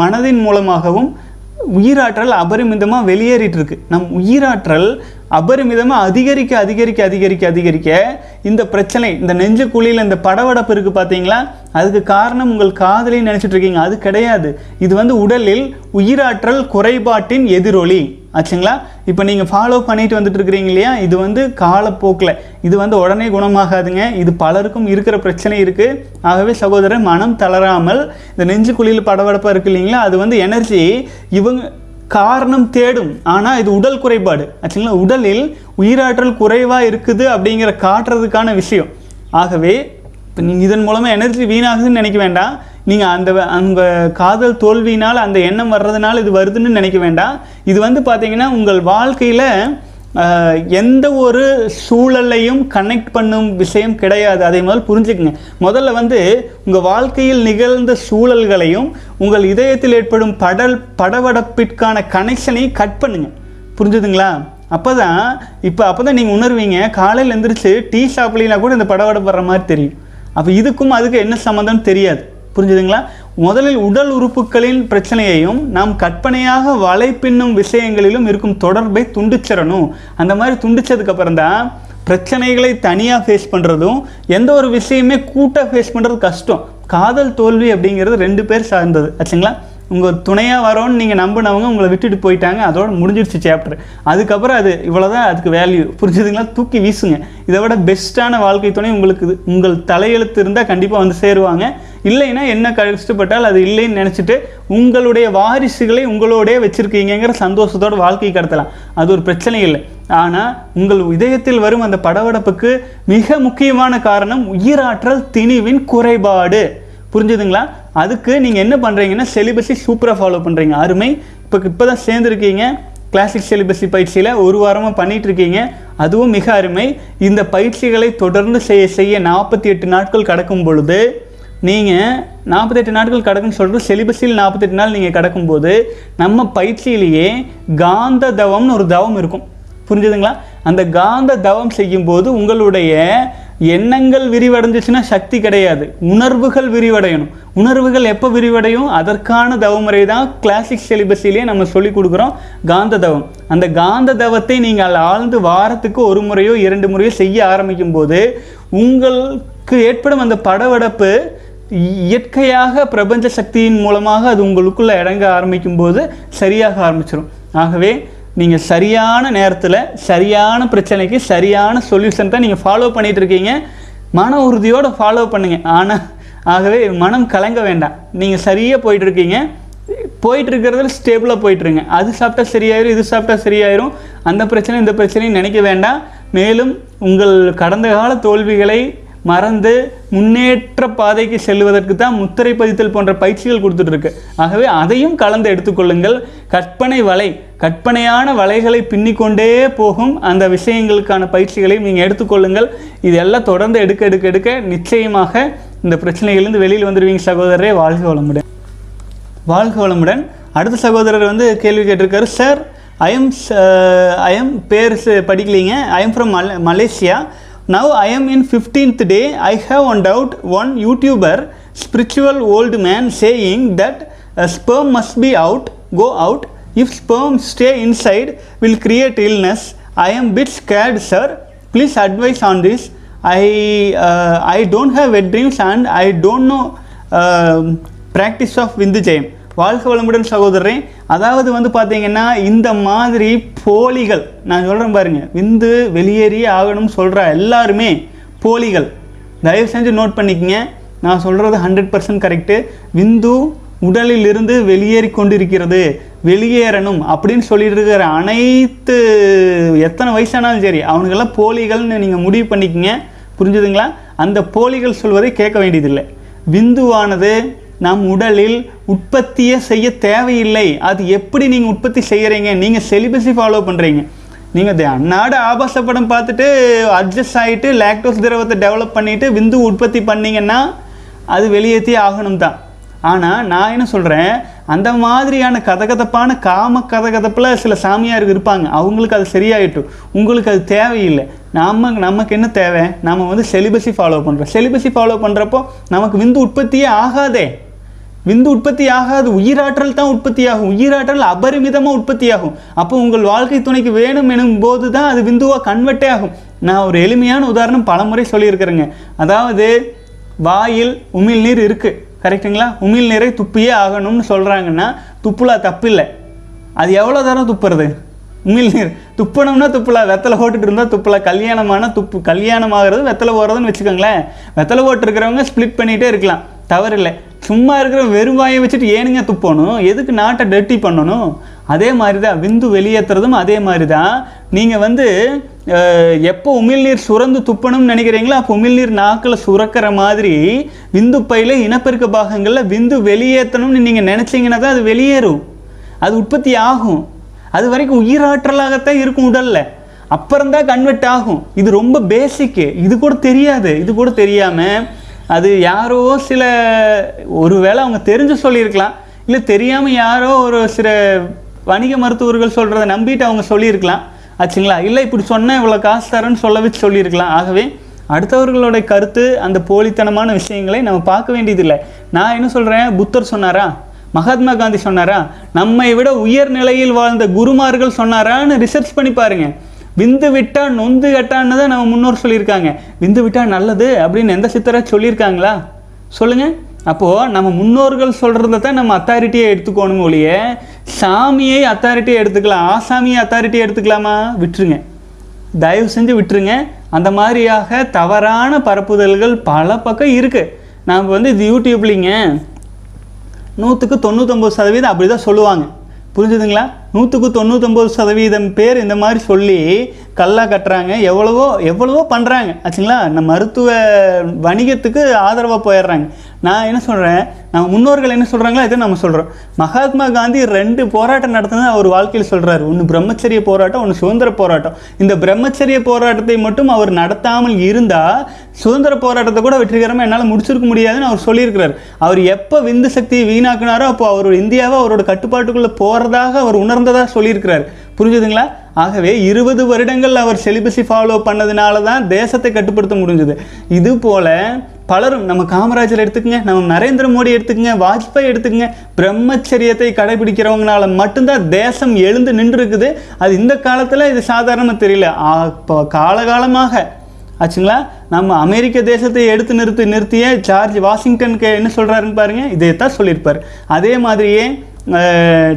மனதின் மூலமாகவும் உயிராற்றல் அபரிமிதமாக வெளியேறிட்டு இருக்கு நம் உயிராற்றல் அபரிமிதமாக அதிகரிக்க அதிகரிக்க அதிகரிக்க அதிகரிக்க இந்த பிரச்சனை இந்த நெஞ்சு குழியில் இந்த படவடப்பு இருக்குது பார்த்தீங்களா அதுக்கு காரணம் உங்கள் காதலின்னு நினச்சிட்டு இருக்கீங்க. அது கிடையாது. இது வந்து உடலில் உயிராற்றல் குறைபாட்டின் எதிரொலி. ஆச்சுங்களா? இப்போ நீங்கள் ஃபாலோ பண்ணிட்டு வந்துட்டு இருக்கிறீங்க இல்லையா? இது வந்து காலப்போக்கில். இது வந்து உடனே குணமாகாதுங்க. இது பலருக்கும் இருக்கிற பிரச்சனை இருக்குது ஆகவே சகோதரர் மனம் தளராமல் இந்த நெஞ்சு குழியில் படபடப்பாக இருக்கு இல்லைங்களா? அது வந்து எனர்ஜி இவங்க காரணம் தேடும். ஆனால் இது உடல் குறைபாடு. ஆச்சுங்களா? உடலில் உயிராற்றல் குறைவாக இருக்குது அப்படிங்கிற காட்டுறதுக்கான விஷயம். ஆகவே இப்போ நீங்கள் இதன் மூலமாக எனர்ஜி வீணாகுதுன்னு நினைக்க வேண்டாம். நீங்கள் அந்த அந்த காதல் தோல்வியினால் அந்த எண்ணம் வர்றதுனால இது வருதுன்னு நினைக்க வேண்டாம். இது வந்து பார்த்தீங்கன்னா உங்கள் வாழ்க்கையில் எந்த ஒரு சூழலையும் கனெக்ட் பண்ணும் விஷயம் கிடையாது. அதே முதல் புரிஞ்சுக்குங்க. முதல்ல வந்து உங்கள் வாழ்க்கையில் நிகழ்ந்த சூழல்களையும் உங்கள் இதயத்தில் ஏற்படும் படல் படவடப்பிற்கான கனெக்ஷனையும் கட் பண்ணுங்க. புரிஞ்சுதுங்களா? அப்போ தான் இப்போ அப்போ தான் நீங்கள் உணர்வீங்க காலையில் எழுந்திரிச்சு டீ ஷாப்லாம் கூட இந்த படவடப்பு வர்ற மாதிரி தெரியும். அப்போ இதுக்கும் அதுக்கு என்ன சம்மந்தம் தெரியாது. புரிஞ்சுதுங்களா? முதலில் உடல் உறுப்புகளின் பிரச்சனையையும் நாம் கற்பனையாக வலை பின்னும் விஷயங்களிலும் இருக்கும் தொடர்பை துண்டிச்சிடணும். அந்த மாதிரி துண்டிச்சதுக்கு தான் பிரச்சனைகளை தனியாக ஃபேஸ் பண்ணுறதும் எந்த ஒரு விஷயமே கூட்டாக ஃபேஸ் பண்ணுறது கஷ்டம். காதல் தோல்வி அப்படிங்கிறது ரெண்டு பேர் சார்ந்தது. ஆச்சுங்களா? உங்கள் துணையாக வரோன்னு நீங்கள் நம்பினவங்க உங்களை விட்டுட்டு போயிட்டாங்க. அதோட முடிஞ்சிடுச்சு சாப்டர் அதுக்கப்புறம் அது இவ்வளோதான் அதுக்கு வேல்யூ புரிஞ்சுதுங்களா? தூக்கி வீசுங்க. இதை விட பெஸ்ட்டான வாழ்க்கை துணை உங்களுக்கு உங்கள் தலையெழுத்து இருந்தால் கண்டிப்பாக வந்து சேருவாங்க. இல்லைன்னா என்ன கஷ்டப்பட்டால் அது இல்லைன்னு நினச்சிட்டு உங்களுடைய வாரிசுகளை உங்களோடே வச்சுருக்கீங்கிற சந்தோஷத்தோட வாழ்க்கை கடத்தலாம். அது ஒரு பிரச்சனை இல்லை. ஆனால் உங்கள் இதயத்தில் வரும் அந்த படபடப்புக்கு மிக முக்கியமான காரணம் உயிராற்றல் திணிவின் குறைபாடு. புரிஞ்சுதுங்களா? அதுக்கு நீங்கள் என்ன பண்ணுறீங்கன்னா செலிபஸை சூப்பராக ஃபாலோ பண்ணுறீங்க அருமை. இப்போ இப்போ தான் சேர்ந்துருக்கீங்க. கிளாசிக் செலிபஸி பயிற்சியில் ஒரு வாரமாக பண்ணிகிட்டு இருக்கீங்க அதுவும் மிக அருமை. இந்த பயிற்சிகளை தொடர்ந்து செய்ய செய்ய நாற்பத்தி எட்டு நாட்கள் கடக்கும் பொழுது நீங்கள் நாற்பத்தெட்டு நாட்கள் கடக்குன்னு சொல்கிறது செலிபஸில் நாற்பத்தெட்டு நாள் நீங்கள் கடக்கும்போது நம்ம பயிற்சியிலேயே காந்த தவம்னு ஒரு தவம் இருக்கும். புரிஞ்சுதுங்களா? அந்த காந்த தவம் செய்யும்போது உங்களுடைய எண்ணங்கள் விரிவடைஞ்சிச்சுன்னா சக்தி கிடையாது. உணர்வுகள் விரிவடையணும். உணர்வுகள் எப்போ விரிவடையும்? அதற்கான தவமுறை தான் கிளாசிக் சிலிபஸிலேயே நம்ம சொல்லிக் கொடுக்குறோம். காந்த தவம். அந்த காந்த தவத்தை நீங்கள் ஆழ்ந்து வாரத்துக்கு ஒரு முறையோ இரண்டு முறையோ செய்ய ஆரம்பிக்கும் போது உங்களுக்கு ஏற்படும் அந்த படவடப்பு இயற்கையாக பிரபஞ்ச சக்தியின் மூலமாக அது உங்களுக்குள்ளே இறங்க ஆரம்பிக்கும் போது சரியாக ஆரம்பிச்சிடும் ஆகவே நீங்கள் சரியான நேரத்தில் சரியான பிரச்சனைக்கு சரியான சொல்யூஷன் தான் நீங்கள் ஃபாலோ பண்ணிகிட்டு இருக்கீங்க. மன உறுதியோடு ஃபாலோ பண்ணுங்கள் ஆனால் ஆகவே மனம் கலங்க வேண்டாம். நீங்கள் சரியாக போயிட்டுருக்கீங்க போயிட்டு இருக்கிறதுல ஸ்டேபிளாக போயிட்டுருங்க அது சாப்பிட்டா சரியாயிரும் இது சாப்பிட்டா சரியாயிரும். அந்த பிரச்சனை இந்த பிரச்சனையும் நினைக்க வேண்டாம். மேலும் உங்கள் கடந்த கால தோல்விகளை மறந்து முன்னேற்ற பாதைக்கு செல்வதற்கு தான் முத்திரை பதித்தல் போன்ற பயிற்சிகள் கொடுத்துட்ருக்கு ஆகவே அதையும் கலந்து எடுத்துக்கொள்ளுங்கள். கற்பனை வலை கற்பனையான வலைகளை பின்னிக்கொண்டே போகும் அந்த விஷயங்களுக்கான பயிற்சிகளையும் நீங்கள் எடுத்துக்கொள்ளுங்கள். இதெல்லாம் தொடர்ந்து எடுக்க எடுக்க எடுக்க நிச்சயமாக இந்த பிரச்சனைகள்லேருந்து வெளியில் வந்துடுவீங்க சகோதரரே. வாழ்க வளமுடன். வாழ்க வளமுடன். அடுத்த சகோதரர் வந்து கேள்வி கேட்டிருக்காரு சார் ஐஎம் ஐஎம் பேர் ச- படிக்கலீங்க. I'm from Mal Malaysia Now I am in 15th day. I have on doubt one YouTuber, spiritual old man saying that a sperm must be out, go out. If sperm stay inside will create illness. I am bit scared sir. Please advise on this. I, uh, I don't have wet dreams and I don't know uh, practice of Vindhyajayam. வாழ்க வளமுடன் சகோதரரே. அதாவது வந்து பார்த்தீங்கன்னா இந்த மாதிரி போலிகள் நான் சொல்கிறேன் பாருங்க விந்து வெளியேறியே ஆகணும்னு சொல்கிற எல்லாருமே போலிகள். தயவு செஞ்சு நோட் பண்ணிக்கங்க. நான் சொல்கிறது ஹண்ட்ரட் பர்சன்ட் கரெக்டு விந்து உடலில் இருந்து வெளியேறி கொண்டிருக்கிறது. வெளியேறணும் அப்படின்னு சொல்லிட்டு இருக்கிற அனைத்து எத்தனை வயசானாலும் சரி அவனுக்கெல்லாம் போலிகள்னு நீங்கள் முடிவு பண்ணிக்கங்க. புரிஞ்சுதுங்களா? அந்த போலிகள் சொல்வதை கேட்க வேண்டியதில்லை. விந்துவானது நம் உடலில் உற்பத்தியே செய்ய தேவையில்லை. அது எப்படி நீங்கள் உற்பத்தி செய்கிறீங்க நீங்கள் செலிபஸை ஃபாலோ பண்ணுறீங்க நீங்கள் அன்னாட ஆபாச படம் பார்த்துட்டு அட்ஜஸ்ட் ஆகிட்டு லாக்டோஸ் திரவத்தை டெவலப் பண்ணிவிட்டு விந்து உற்பத்தி பண்ணீங்கன்னா அது வெளியேற்றி ஆகணும் தான். ஆனால் நான் என்ன சொல்கிறேன் அந்த மாதிரியான கதகதப்பான காம கதகதப்பில் சில சாமியார் இருப்பாங்க. அவங்களுக்கு அது சரியாயிட்டும். உங்களுக்கு அது தேவையில்லை. நம்ம நமக்கு என்ன தேவை? நம்ம வந்து செலிபஸை ஃபாலோ பண்ணுறோம் செலிபஸை ஃபாலோ பண்ணுறப்போ நமக்கு விந்து உற்பத்தியே ஆகாதே. விந்து உற்பத்தி ஆகாது உயிராற்றல் தான் உற்பத்தி ஆகும் உயிராற்றல் அபரிமிதமாக உற்பத்தி ஆகும் அப்போ உங்கள் வாழ்க்கை துணைக்கு வேணும் எனும் போது தான் அது விந்துவாக கன்வெர்ட்டே ஆகும். நான் ஒரு எளிமையான உதாரணம் பலமுறை சொல்லியிருக்கிறேங்க. அதாவது வாயில் உமிழ்நீர் இருக்குது கரெக்டுங்களா உமிழ்நீரை துப்பியே ஆகணும்னு சொல்கிறாங்கன்னா துப்புலா தப்பில்லை. அது எவ்வளோ தரம் துப்புறது? உமிழ்நீர் துப்பணும்னா துப்பலாம் வெத்தலை போட்டுட்டு இருந்தால் துப்பலாம் கல்யாணமான துப்பு கல்யாணம் ஆகிறது வெத்தலை போகிறதுன்னு வச்சுக்கோங்களேன். வெத்தலை போட்டுருக்கிறவங்க ஸ்ப்ளிட் பண்ணிகிட்டே இருக்கலாம். தவறில்லை. சும்மா இருக்கிற வெறும் வாயை வச்சுட்டு ஏனுங்க துப்பணும்? எதுக்கு நாட்டை டெட்டி பண்ணணும்? அதே மாதிரி தான் விந்து வெளியேற்றுறதும் அதே மாதிரி தான் நீங்கள் வந்து எப்போ உமிழ்நீர் சுரந்து துப்பணும்னு நினைக்கிறீங்களோ அப்போ உமிழ்நீர் நாக்கில் சுரக்கிற மாதிரி விந்து பையில் இனப்பெருக்க பாகங்களில் விந்து வெளியேற்றணும்னு நீங்கள் நினச்சிங்கன்னா தான் அது வெளியேறும். அது உற்பத்தி ஆகும். அது வரைக்கும் உயிராற்றலாகத்தான் இருக்கும் உடலில். அப்புறம் தான் கன்வெர்ட் ஆகும். இது ரொம்ப பேசிக்கு இது கூட தெரியாது. இது கூட தெரியாமல் அது யாரோ சில ஒருவேளை அவங்க தெரிஞ்சு சொல்லியிருக்கலாம். இல்லை தெரியாமல் யாரோ ஒரு சில வணிக மருத்துவர்கள் சொல்கிறத நம்பிட்டு அவங்க சொல்லியிருக்கலாம். ஆச்சுங்களா? இல்லை இப்படி சொன்னால் இவ்வளோ காசு தரேன்னு சொல்லவே சொல்லியிருக்கலாம். ஆகவே அடுத்தவர்களுடைய கருத்து அந்த போலித்தனமான விஷயங்களை நம்ம பார்க்க வேண்டியதில்லை. நான் என்ன சொல்கிறேன் புத்தர் சொன்னாரா? மகாத்மா காந்தி சொன்னாரா? நம்மை விட உயர் நிலையில் வாழ்ந்த குருமார்கள் சொன்னாரான்னு ரிசர்ச் பண்ணி பாருங்கள் விந்து விட்டால் நொந்து கட்டான்னு தான் நம்ம முன்னோர் சொல்லியிருக்காங்க. விந்து விட்டால் நல்லது அப்படின்னு எந்த சித்தராக சொல்லியிருக்காங்களா? சொல்லுங்கள் அப்போது நம்ம முன்னோர்கள் சொல்கிறத தான் நம்ம அத்தாரிட்டியை எடுத்துக்கோணும் ஒழிய சாமியை அத்தாரிட்டியை எடுத்துக்கலாம். ஆசாமியை அத்தாரிட்டியை எடுத்துக்கலாமா? விட்டுருங்க. தயவு செஞ்சு விட்டுருங்க. அந்த மாதிரியாக தவறான பரப்புதல்கள் பல பக்கம் இருக்குது நாம் வந்து இது யூடியூப்லிங்க. நூற்றுக்கு தொண்ணூத்தொம்பது சதவீதம் அப்படி தான் சொல்லுவாங்க. புரிஞ்சுதுங்களா? நூற்றுக்கு தொண்ணூத்தொம்பது சதவீதம் பேர் இந்த மாதிரி சொல்லி கல்லா கட்டுறாங்க. எவ்வளவோ எவ்வளவோ பண்ணுறாங்க ஆச்சுங்களா? நம்ம மருத்துவ வணிகத்துக்கு ஆதரவாக போயிடுறாங்க. நான் என்ன சொல்கிறேன் நம்ம முன்னோர்கள் என்ன சொல்கிறாங்களோ இதை நம்ம சொல்கிறோம் மகாத்மா காந்தி ரெண்டு போராட்டம் நடத்தினது அவர் வாழ்க்கையில் சொல்கிறாரு ஒன்று பிரம்மச்சரிய போராட்டம் ஒன்று சுதந்திர போராட்டம். இந்த பிரம்மச்சரிய போராட்டத்தை மட்டும் அவர் நடத்தாமல் இருந்தால் சுதந்திர போராட்டத்தை கூட வெற்றிகரமாக என்னால் முடிச்சிருக்க முடியாதுன்னு அவர் சொல்லியிருக்கிறார். அவர் எப்போ விந்து சக்தியை வீணாக்குனாரோ அப்போ அவர் இந்தியாவை அவரோட கட்டுப்பாட்டுக்குள்ளே போகிறதாக அவர் உணர்ந்ததாக சொல்லியிருக்கிறார். புரிஞ்சுதுங்களா? ஆகவே இருபது வருடங்கள் அவர் செலிபஸை ஃபாலோ பண்ணதுனால தான் தேசத்தை கட்டுப்படுத்த முடிஞ்சது. இது போல பலரும் நம்ம காமராஜர் எடுத்துக்கங்க நம்ம நரேந்திர மோடி எடுத்துக்கங்க வாஜ்பாய் எடுத்துக்கங்க பிரம்மச்சரியத்தை கடைபிடிக்கிறவங்களால மட்டும்தான் தேசம் எழுந்து நின்று இருக்குது அது இந்த காலத்தில் இது சாதாரணமாக தெரியல. இப்போ காலகாலமாக. ஆச்சுங்களா? நம்ம அமெரிக்க தேசத்தை எடுத்து நிறுத்தி நிறுத்திய ஜார்ஜ் வாஷிங்டனுக்கு என்ன சொல்கிறாருன்னு பாருங்க இதை தான் சொல்லியிருப்பார். அதே மாதிரியே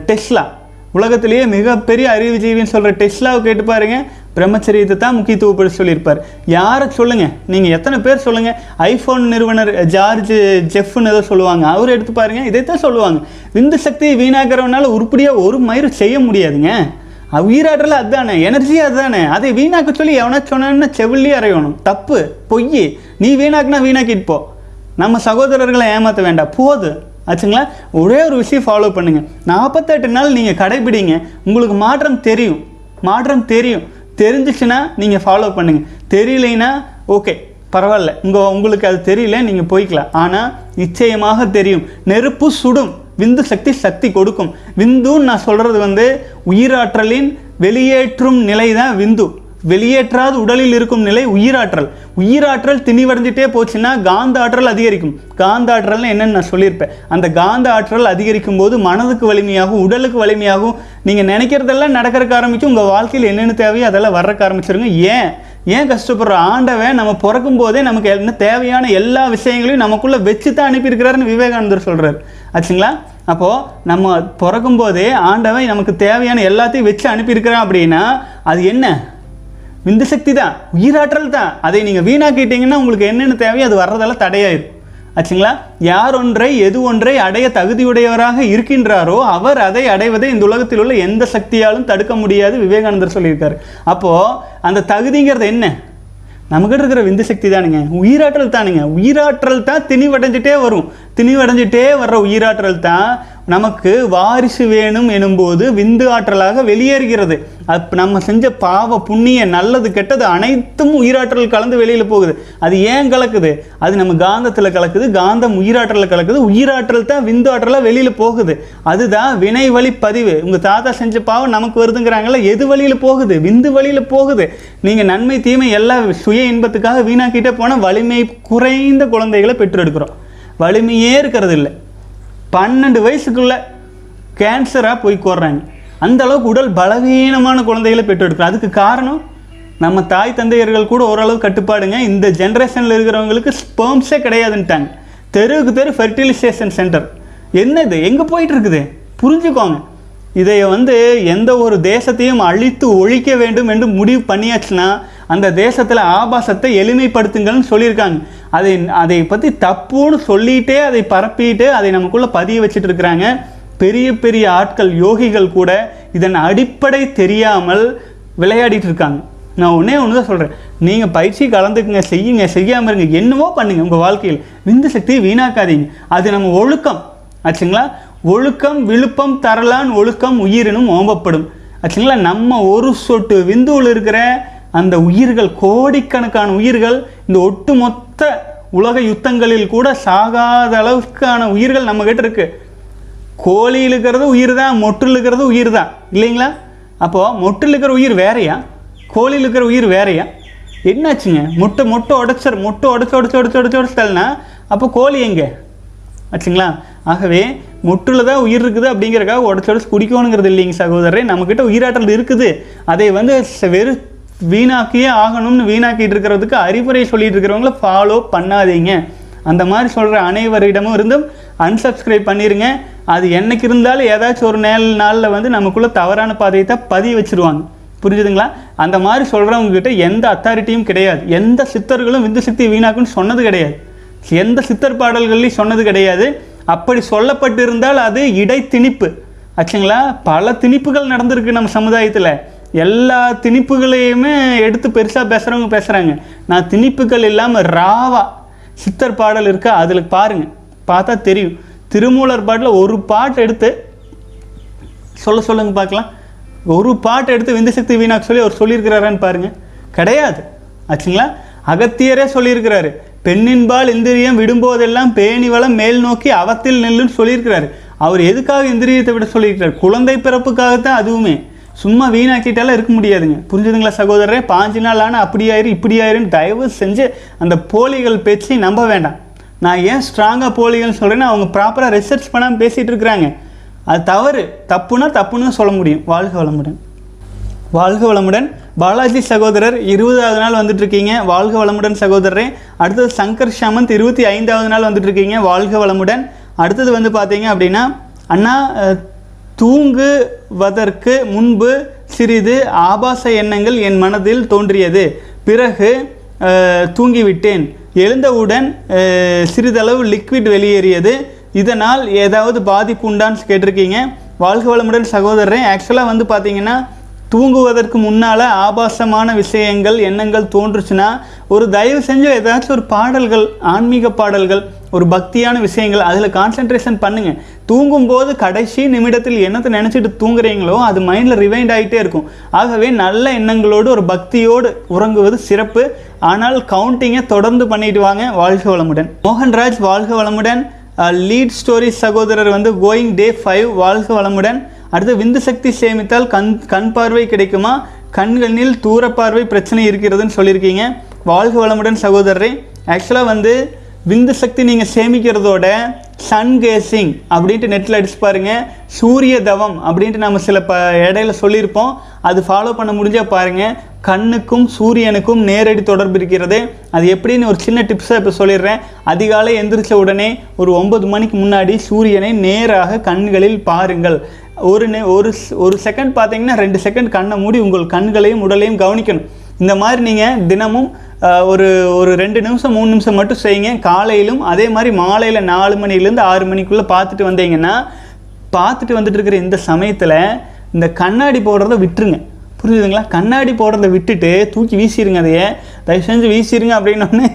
டெஸ்லா. உலகத்திலேயே மிகப்பெரிய அறிவுஜீவின்னு சொல்கிற டெஸ்லாவை கேட்டு பாருங்க. பிரம்மச்சரியத்தை தான் முக்கியத்துவப்படுத்தி சொல்லியிருப்பார். யாரை சொல்லுங்கள் நீங்கள் எத்தனை பேர் சொல்லுங்கள் ஐஃபோன் நிறுவனர் ஜார்ஜ் ஜெஃப்னு ஏதோ சொல்லுவாங்க. அவர் எடுத்து பாருங்க. இதைத்தான் சொல்லுவாங்க. விந்து சக்தியை வீணாக்கிறவனால உருப்படியாக ஒரு மயிறு செய்ய முடியாதுங்க. உயிராற்றல் அதுதானே எனர்ஜி அதுதானே. அதை வீணாக்க சொல்லி எவனா சொன்னான்னு செவிலே அறையணும் தப்பு பொய் நீ வீணாக்குனா வீணாக்கிட்டு போ. நம்ம சகோதரர்களை ஏமாற்ற வேண்டாம். போது. ஆச்சுங்களா? ஒரே ஒரு விஷயம் ஃபாலோ பண்ணுங்கள் நாற்பத்தெட்டு நாள் நீங்கள் கடைபிடிங்க. உங்களுக்கு மாற்றம் தெரியும். மாற்றம் தெரியும். தெரிஞ்சிச்சுன்னா நீங்கள் ஃபாலோ பண்ணுங்கள் தெரியலைன்னா ஓகே பரவாயில்ல. உங்கள் உங்களுக்கு அது தெரியல நீங்கள் போய்க்கலாம். ஆனால் நிச்சயமாக தெரியும். நெருப்பு சுடும். விந்து சக்தி சக்தி கொடுக்கும். விந்துன்னு நான் சொல்கிறது வந்து உயிராற்றலின் வெளியேற்றும் நிலை தான் விந்து. வெளியேற்றாத உடலில் இருக்கும் நிலை உயிராற்றல். உயிராற்றல் திணிவடைஞ்சிட்டே போச்சுன்னா காந்த ஆற்றல் அதிகரிக்கும். காந்த ஆற்றல்னு என்னன்னு நான் சொல்லியிருப்பேன். அந்த காந்த ஆற்றல் அதிகரிக்கும் போது மனதுக்கு வலிமையாகும் உடலுக்கு வலிமையாகும். நீங்கள் நினைக்கிறதெல்லாம் நடக்கிறக்க ஆரம்பிச்சு உங்கள் வாழ்க்கையில் என்னென்ன தேவையோ அதெல்லாம் வர்றக்க ஆரம்பிச்சிருங்க. ஏன்? ஏன் கஷ்டப்படுற? ஆண்டவன் நம்ம பிறக்கும் போதே நமக்கு என்ன தேவையான எல்லா விஷயங்களையும் நமக்குள்ளே வச்சு தான் அனுப்பியிருக்கிறாருன்னு விவேகானந்தர் சொல்கிறார் ஆச்சுங்களா? அப்போது நம்ம பிறக்கும் போதே ஆண்டவன் நமக்கு தேவையான எல்லாத்தையும் வச்சு அனுப்பியிருக்கிறான் அப்படின்னா அது என்ன? விந்து சக்தி தான் உயிராற்றல் தான். அதை நீங்கள் வீணாக்கிட்டீங்கன்னா உங்களுக்கு என்னென்ன தேவையோ அது வர்றதெல்லாம் தடையாயிரும். ஆச்சுங்களா? யார் ஒன்றை எது ஒன்றை அடைய தகுதியுடையவராக இருக்கின்றாரோ அவர் அதை அடைவதை இந்த உலகத்தில் உள்ள எந்த சக்தியாலும் தடுக்க முடியாது விவேகானந்தர் சொல்லியிருக்காரு. அப்போது அந்த தகுதிங்கிறது என்ன? நம்மகிட்ட இருக்கிற விந்து சக்தி தானுங்க. உயிராற்றல் தானுங்க. உயிராற்றல் தான் திணிவடைஞ்சிட்டே வரும். திணிவடைஞ்சிட்டே வர்ற உயிராற்றல் தான் நமக்கு வாரிசு வேணும் எனும்போது விந்து ஆற்றலாக வெளியேறுகிறது. அப்போ நம்ம செஞ்ச பாவ புண்ணிய நல்லது கெட்டது அனைத்தும் உயிராற்றல் கலந்து வெளியில் போகுது. அது ஏன் கலக்குது? அது நம்ம காந்தத்தில் கலக்குது காந்தம் உயிராற்றலில் கலக்குது உயிராற்றல் தான் விந்து ஆற்றலாக வெளியில் போகுது. அதுதான் வினை வழி பதிவு. உங்கள் தாத்தா செஞ்ச பாவம் நமக்கு வருதுங்கிறாங்கல்ல எது வழியில் போகுது? விந்து வழியில் போகுது. நீங்கள் நன்மை தீமை எல்லா சுய இன்பத்துக்காக வீணாக்கிட்டே போனால் வலிமை குறைந்த குழந்தைகளை பெற்றெடுக்கிறோம். வலிமையே இருக்கிறது இல்லை பன்னெண்டு வயசுக்குள்ள கேன்சராக போய் கோர்றாங்க. அந்த அளவுக்கு உடல் பலவீனமான குழந்தைகளை பெற்றெடுக்கிறோம் அதுக்கு காரணம் நம்ம தாய் தந்தையர்கள் கூட ஓரளவு கட்டுப்பாடுங்க. இந்த ஜென்ரேஷனில் இருக்கிறவங்களுக்கு ஸ்பெர்ம்ஸே கிடையாதுன்ட்டாங்க. தெருவுக்கு தெரு ஃபெர்டிலைசேஷன் சென்டர் என்னது? எங்கே போயிட்டு இருக்குது புரிஞ்சுக்கோங்க. இதை வந்து எந்த ஒரு தேசத்தையும் அழித்து ஒழிக்க வேண்டும் என்று முடிவு பண்ணியாச்சுன்னா அந்த தேசத்தில் ஆபாசத்தை எளிமைப்படுத்துங்கள்னு சொல்லியிருக்காங்க. அதை அதை பற்றி தப்புன்னு சொல்லிட்டே அதை பரப்பிட்டு அதை நமக்குள்ளே பதிய வச்சுட்டு இருக்கிறாங்க பெரிய பெரிய ஆட்கள் யோகிகள் கூட இதன் அடிப்படை தெரியாமல் விளையாடிட்டு இருக்காங்க நான் ஒன்றே ஒன்று தான் சொல்கிறேன் நீங்கள் பயிற்சி கலந்துக்குங்க செய்யுங்க செய்யாமல் இருங்க. என்னவோ பண்ணுங்கள் உங்கள் வாழ்க்கையில். விந்து சக்தியை வீணாக்காதீங்க. அது நம்ம ஒழுக்கம். ஆச்சுங்களா? ஒழுக்கம் விழுப்பம் தரலான் ஒழுக்கம் உயிரினும் ஓம்பப்படும். ஆச்சுங்களா? நம்ம ஒரு சொட்டு விந்துவில் இருக்கிற அந்த உயிர்கள் கோடிக்கணக்கான உயிர்கள் இந்த ஒட்டுமொத்த உலக யுத்தங்களில் கூட சாகாத அளவுக்கான உயிர்கள் நம்ம கிட்ட இருக்கு. கோழியில் இருக்கிறது உயிர் தான் மொட்டில் இருக்கிறது உயிர் தான் இல்லைங்களா? அப்போது மொட்டில் இருக்கிற உயிர் வேறையா? கோழியில் இருக்கிற உயிர் வேறையா? என்னாச்சுங்க? முட்டை மொட்டை உடச்சர் முட்டை உடச்சு உடச்சு உடச்சு உடச்சு உடச்சிட்டல்னா அப்போ கோழி எங்கே? ஆச்சுங்களா? ஆகவே முட்டில் தான் உயிர் இருக்குது அப்படிங்கிறக்காக உடச்சு உடச்சு குடிக்கணுங்கிறது இல்லைங்க சகோதரரே. நம்மக்கிட்ட உயிராற்றல் இருக்குது. அதை வந்து வெறும் வெறு வீணாக்கியே ஆகணும்னு வீணாக்கிட்டு இருக்கிறதுக்கு அறிவுரை சொல்லிட்டு இருக்கிறவங்கள ஃபாலோ பண்ணாதீங்க. அந்த மாதிரி சொல்கிற அனைவரிடமும் இருந்தும் அன்சப்ஸ்கிரைப் பண்ணிடுங்க அது என்னைக்கு இருந்தாலும் ஏதாச்சும் ஒரு நேல் நாளில் வந்து நமக்குள்ளே தவறான பாதையை தான் பதிய வச்சுருவாங்க. புரிஞ்சுதுங்களா? அந்த மாதிரி சொல்கிறவங்ககிட்ட எந்த அத்தாரிட்டியும் கிடையாது. எந்த சித்தர்களும் விந்து சக்தி வீணாக்குன்னு சொன்னது கிடையாது. எந்த சித்தர் பாடல்கள்லையும் சொன்னது கிடையாது. அப்படி சொல்லப்பட்டிருந்தால் அது இடைத்திணிப்பு. ஆச்சுங்களா? பல திணிப்புகள் நடந்திருக்கு நம்ம சமுதாயத்தில். எல்லா திணிப்புகளையுமே எடுத்து பெருசாக பேசுகிறவங்க பேசுகிறாங்க நான் திணிப்புகள் இல்லாமல் ராவா சித்தர் பாடல் இருக்கா? அதில் பாருங்கள் பார்த்தா தெரியும். திருமூலர் பாட்டில் ஒரு பாட்டு எடுத்து சொல்ல சொல்லுங்க பார்க்கலாம். ஒரு பாட்டு எடுத்து விந்தசக்தி வீணாக்கு சொல்லி அவர் சொல்லியிருக்கிறாரான்னு பாருங்கள் கிடையாது. ஆச்சுங்களா? அகத்தியரே சொல்லியிருக்கிறாரு. பெண்ணின்பால் இந்திரியம் விடும்போதெல்லாம் பேணி வளம் மேல் நோக்கி அவத்தில் நெல்லுன்னு சொல்லியிருக்கிறாரு. அவர் எதுக்காக இந்திரியத்தை விட சொல்லியிருக்கிறார்? குழந்தை பிறப்புக்காகத்தான் அதுவுமே. சும்மா வீணாக்கிட்டாலாம் இருக்க முடியாதுங்க. புரிஞ்சுதுங்களா சகோதரரே? பாஞ்சு நாள் ஆனால் அப்படி ஆயிரு இப்படி ஆயிருன்னு தயவு செஞ்சு அந்த போலிகள் பேச்சையும் நம்ப வேண்டாம். நான் ஏன் ஸ்ட்ராங்காக போலிகள்னு சொல்கிறேன்னா அவங்க ப்ராப்பராக ரிசர்ச் பண்ணாமல் பேசிகிட்டு இருக்கிறாங்க. அது தவறு. தப்புனா தப்புன்னு சொல்ல முடியும். வாழ்க வளமுடன். வாழ்க வளமுடன். பாலாஜி சகோதரர் இருபதாவது நாள் வந்துட்டுருக்கீங்க. வாழ்க வளமுடன் சகோதரரே. அடுத்தது சங்கர் ஷாமந்த் இருபத்தி ஐந்தாவது நாள் வந்துட்டு இருக்கீங்க வாழ்க வளமுடன். அடுத்தது வந்து பார்த்தீங்க அப்படின்னா அண்ணா தூங்குவதற்கு முன்பு சிறிது ஆபாச எண்ணங்கள் என் மனதில் தோன்றியது. பிறகு தூங்கிவிட்டேன். எழுந்தவுடன் சிறிதளவு லிக்விட் வெளியேறியது. இதனால் ஏதாவது பாதிப்பு உண்டான்னு கேட்டிருக்கீங்க. வாழ்க வளமுடன் சகோதரரே. ஆக்சுவலாக வந்து பார்த்தீங்கன்னா தூங்குவதற்கு முன்னால் ஆபாசமான விஷயங்கள் எண்ணங்கள் தோன்றுச்சுன்னா ஒரு தயவு செஞ்சு ஏதாச்சும் ஒரு பாடல்கள் ஆன்மீக பாடல்கள் ஒரு பக்தியான விஷயங்கள் அதில் கான்சென்ட்ரேஷன் பண்ணுங்கள் தூங்கும்போது கடைசி நிமிடத்தில் என்னத்தை நினச்சிட்டு தூங்குறீங்களோ அது மைண்டில் ரிவைண்ட் ஆகிட்டே இருக்கும். ஆகவே நல்ல எண்ணங்களோடு ஒரு பக்தியோடு உறங்குவது சிறப்பு. ஆனால் கவுண்டிங்கை தொடர்ந்து பண்ணிட்டு வாங்க. வாழ்க வளமுடன். மோகன்ராஜ் வாழ்க வளமுடன். லீட் ஸ்டோரி சகோதரர் வந்து கோயிங் டே ஃபைவ் வாழ்க வளமுடன். அடுத்து விந்து சக்தி சேமித்தால் கண் கண் பார்வை கிடைக்குமா? கண்களில் தூர பார்வை பிரச்சனை இருக்கிறதுன்னு சொல்லியிருக்கீங்க. வாழ்க வளமுடன் சகோதரரே. ஆக்சுவலாக வந்து விந்து சக்தி நீங்கள் சேமிக்கிறதோட சன் கேசிங் அப்படின்ட்டு நெட்டில் அடிச்சு பாருங்க. சூரிய தவம் அப்படின்ட்டு நம்ம சில ப இடையில சொல்லியிருப்போம். அது ஃபாலோ பண்ண முடிஞ்சால் பாருங்க. கண்ணுக்கும் சூரியனுக்கும் நேரடி தொடர்பு இருக்கிறது. அது எப்படின்னு ஒரு சின்ன டிப்ஸை இப்போ சொல்லிடுறேன். அதிகாலை எந்திரிச்ச உடனே ஒரு ஒன்பது மணிக்கு முன்னாடி சூரியனை நேராக கண்களில் பாருங்கள். ஒரு நே ஒரு ஒரு செகண்ட் பார்த்தீங்கன்னா ரெண்டு செகண்ட் கண்ணை மூடி உங்கள் கண்களையும் உடலையும் கவனிக்கணும். இந்த மாதிரி நீங்கள் தினமும் ஒரு ஒரு ரெண்டு நிமிஷம் மூணு நிமிஷம் மட்டும் செய்யுங்க. காலையிலும் அதே மாதிரி மாலையில் நாலு மணிலேருந்து ஆறு மணிக்குள்ளே பார்த்துட்டு வந்தீங்கன்னா பார்த்துட்டு வந்துட்டு இருக்கிற இந்த சமயத்தில் இந்த கண்ணாடி போடுறத விட்டுருங்க. புரிஞ்சுதுங்களா? கண்ணாடி போடுறத விட்டுட்டு தூக்கி வீசிடுங்க அதையே. தயவு செஞ்சு வீசிடுங்க அப்படின்னோடனே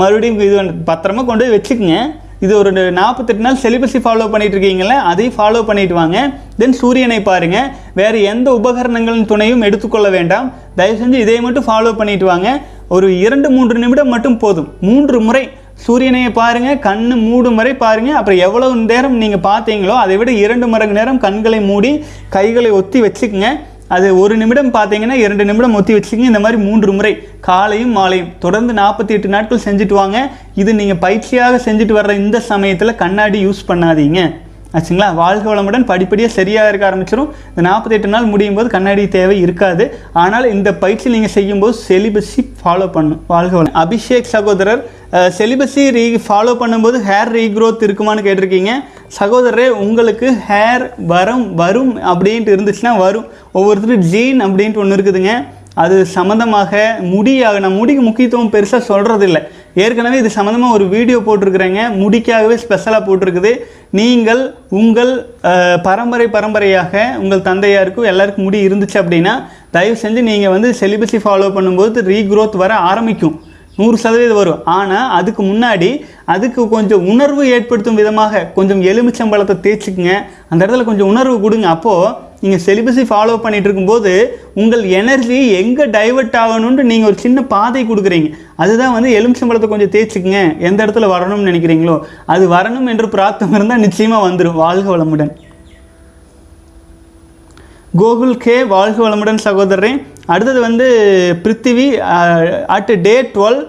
மறுபடியும் இது பத்திரமா கொண்டு போய் வச்சுக்கோங்க. இது ஒரு நாற்பத்தெட்டு நாள் செலிபஸை ஃபாலோ பண்ணிட்டு இருக்கீங்களே அதையும் ஃபாலோ பண்ணிட்டு வாங்க. தென் சூரியனை பாருங்கள் வேறு எந்த உபகரணங்களின் துணையும் எடுத்துக்கொள்ள வேண்டாம். தயவு செஞ்சு இதை மட்டும் ஃபாலோ பண்ணிட்டு வாங்க. ஒரு இரண்டு மூன்று நிமிடம் மட்டும் போதும். மூன்று முறை சூரியனையை பாருங்கள் கண் மூடும் வரை பாருங்கள் அப்புறம் எவ்வளோ நேரம் நீங்கள் பார்த்தீங்களோ அதை விட இரண்டு மடங்கு நேரம் கண்களை மூடி கைகளை ஒத்தி வச்சுக்கோங்க. அது ஒரு நிமிடம் பார்த்தீங்கன்னா இரண்டு நிமிடம் ஒத்தி வச்சுக்கோங்க. இந்த மாதிரி மூன்று முறை காலையும் மாலையும் தொடர்ந்து நாற்பத்தி எட்டு நாட்கள் செஞ்சுட்டு வாங்க. இது நீங்கள் பயிற்சியாக செஞ்சுட்டு வர்ற இந்த சமயத்தில் கண்ணாடி யூஸ் பண்ணாதீங்க. ஆச்சுங்களா? வாழ்க வளமுடன் படிப்படியாக சரியாக இருக்க ஆரம்பிச்சிடும் இந்த நாற்பத்தெட்டு நாள் முடியும் போது கண்ணாடி தேவை இருக்காது. ஆனால் இந்த பயிற்சி நீங்கள் செய்யும்போது செலிபஸி ஃபாலோ பண்ணும். வாழ்க வளம். அபிஷேக் சகோதரர் செலிபஸி ரீ ஃபாலோ பண்ணும்போது ஹேர் ரீக்ரோத் இருக்குமான்னு கேட்டிருக்கீங்க. சகோதரரே உங்களுக்கு ஹேர் வரம் வரும் அப்படின்ட்டு இருந்துச்சுன்னா வரும். ஒவ்வொருத்தரும் ஜீன் அப்படின்ட்டு ஒன்று இருக்குதுங்க. அது சம்மந்தமாக முடியாக நான் முடிக்கு முக்கியத்துவம் பெருசாக சொல்கிறதில்ல ஏற்கனவே இது சம்மந்தமாக ஒரு வீடியோ போட்டிருக்கிறேங்க. முடிக்காகவே ஸ்பெஷலாக போட்டிருக்குது. நீங்கள் உங்கள் பரம்பரை பரம்பரையாக உங்கள் தந்தையாருக்கும் எல்லாருக்கும் முடி இருந்துச்சு அப்படின்னா தயவு செஞ்சு நீங்கள் வந்து செலிபஸி ஃபாலோ பண்ணும்போது ரீக்ரோத் வர ஆரம்பிக்கும். நூறு சதவீதம் வரும். ஆனால் அதுக்கு முன்னாடி அதுக்கு கொஞ்சம் உணர்வு ஏற்படுத்தும் விதமாக கொஞ்சம் எலுமிச்சம்பழத்தை தேய்ச்சிக்குங்க. அந்த இடத்துல கொஞ்சம் உணர்வு கொடுங்க. அப்போது நீங்கள் செலிபஸை ஃபாலோ பண்ணிட்டு இருக்கும்போது உங்கள் எனர்ஜி எங்கே டைவர்ட் ஆகணும்னு நீங்கள் ஒரு சின்ன பாதை கொடுக்குறீங்க. அதுதான் வந்து எலுமிச்சம்பழத்தை கொஞ்சம் தேய்ச்சிக்குங்க. எந்த இடத்துல வரணும்னு நினைக்கிறீங்களோ அது வரணும் என்று பிரார்த்தம் இருந்தால் நிச்சயமாக வந்துடும் வாழ்க வளமுடன். கோகுல் கே வாழ்க வளமுடன் சகோதரரே. அடுத்தது வந்து Prithvi at day twelve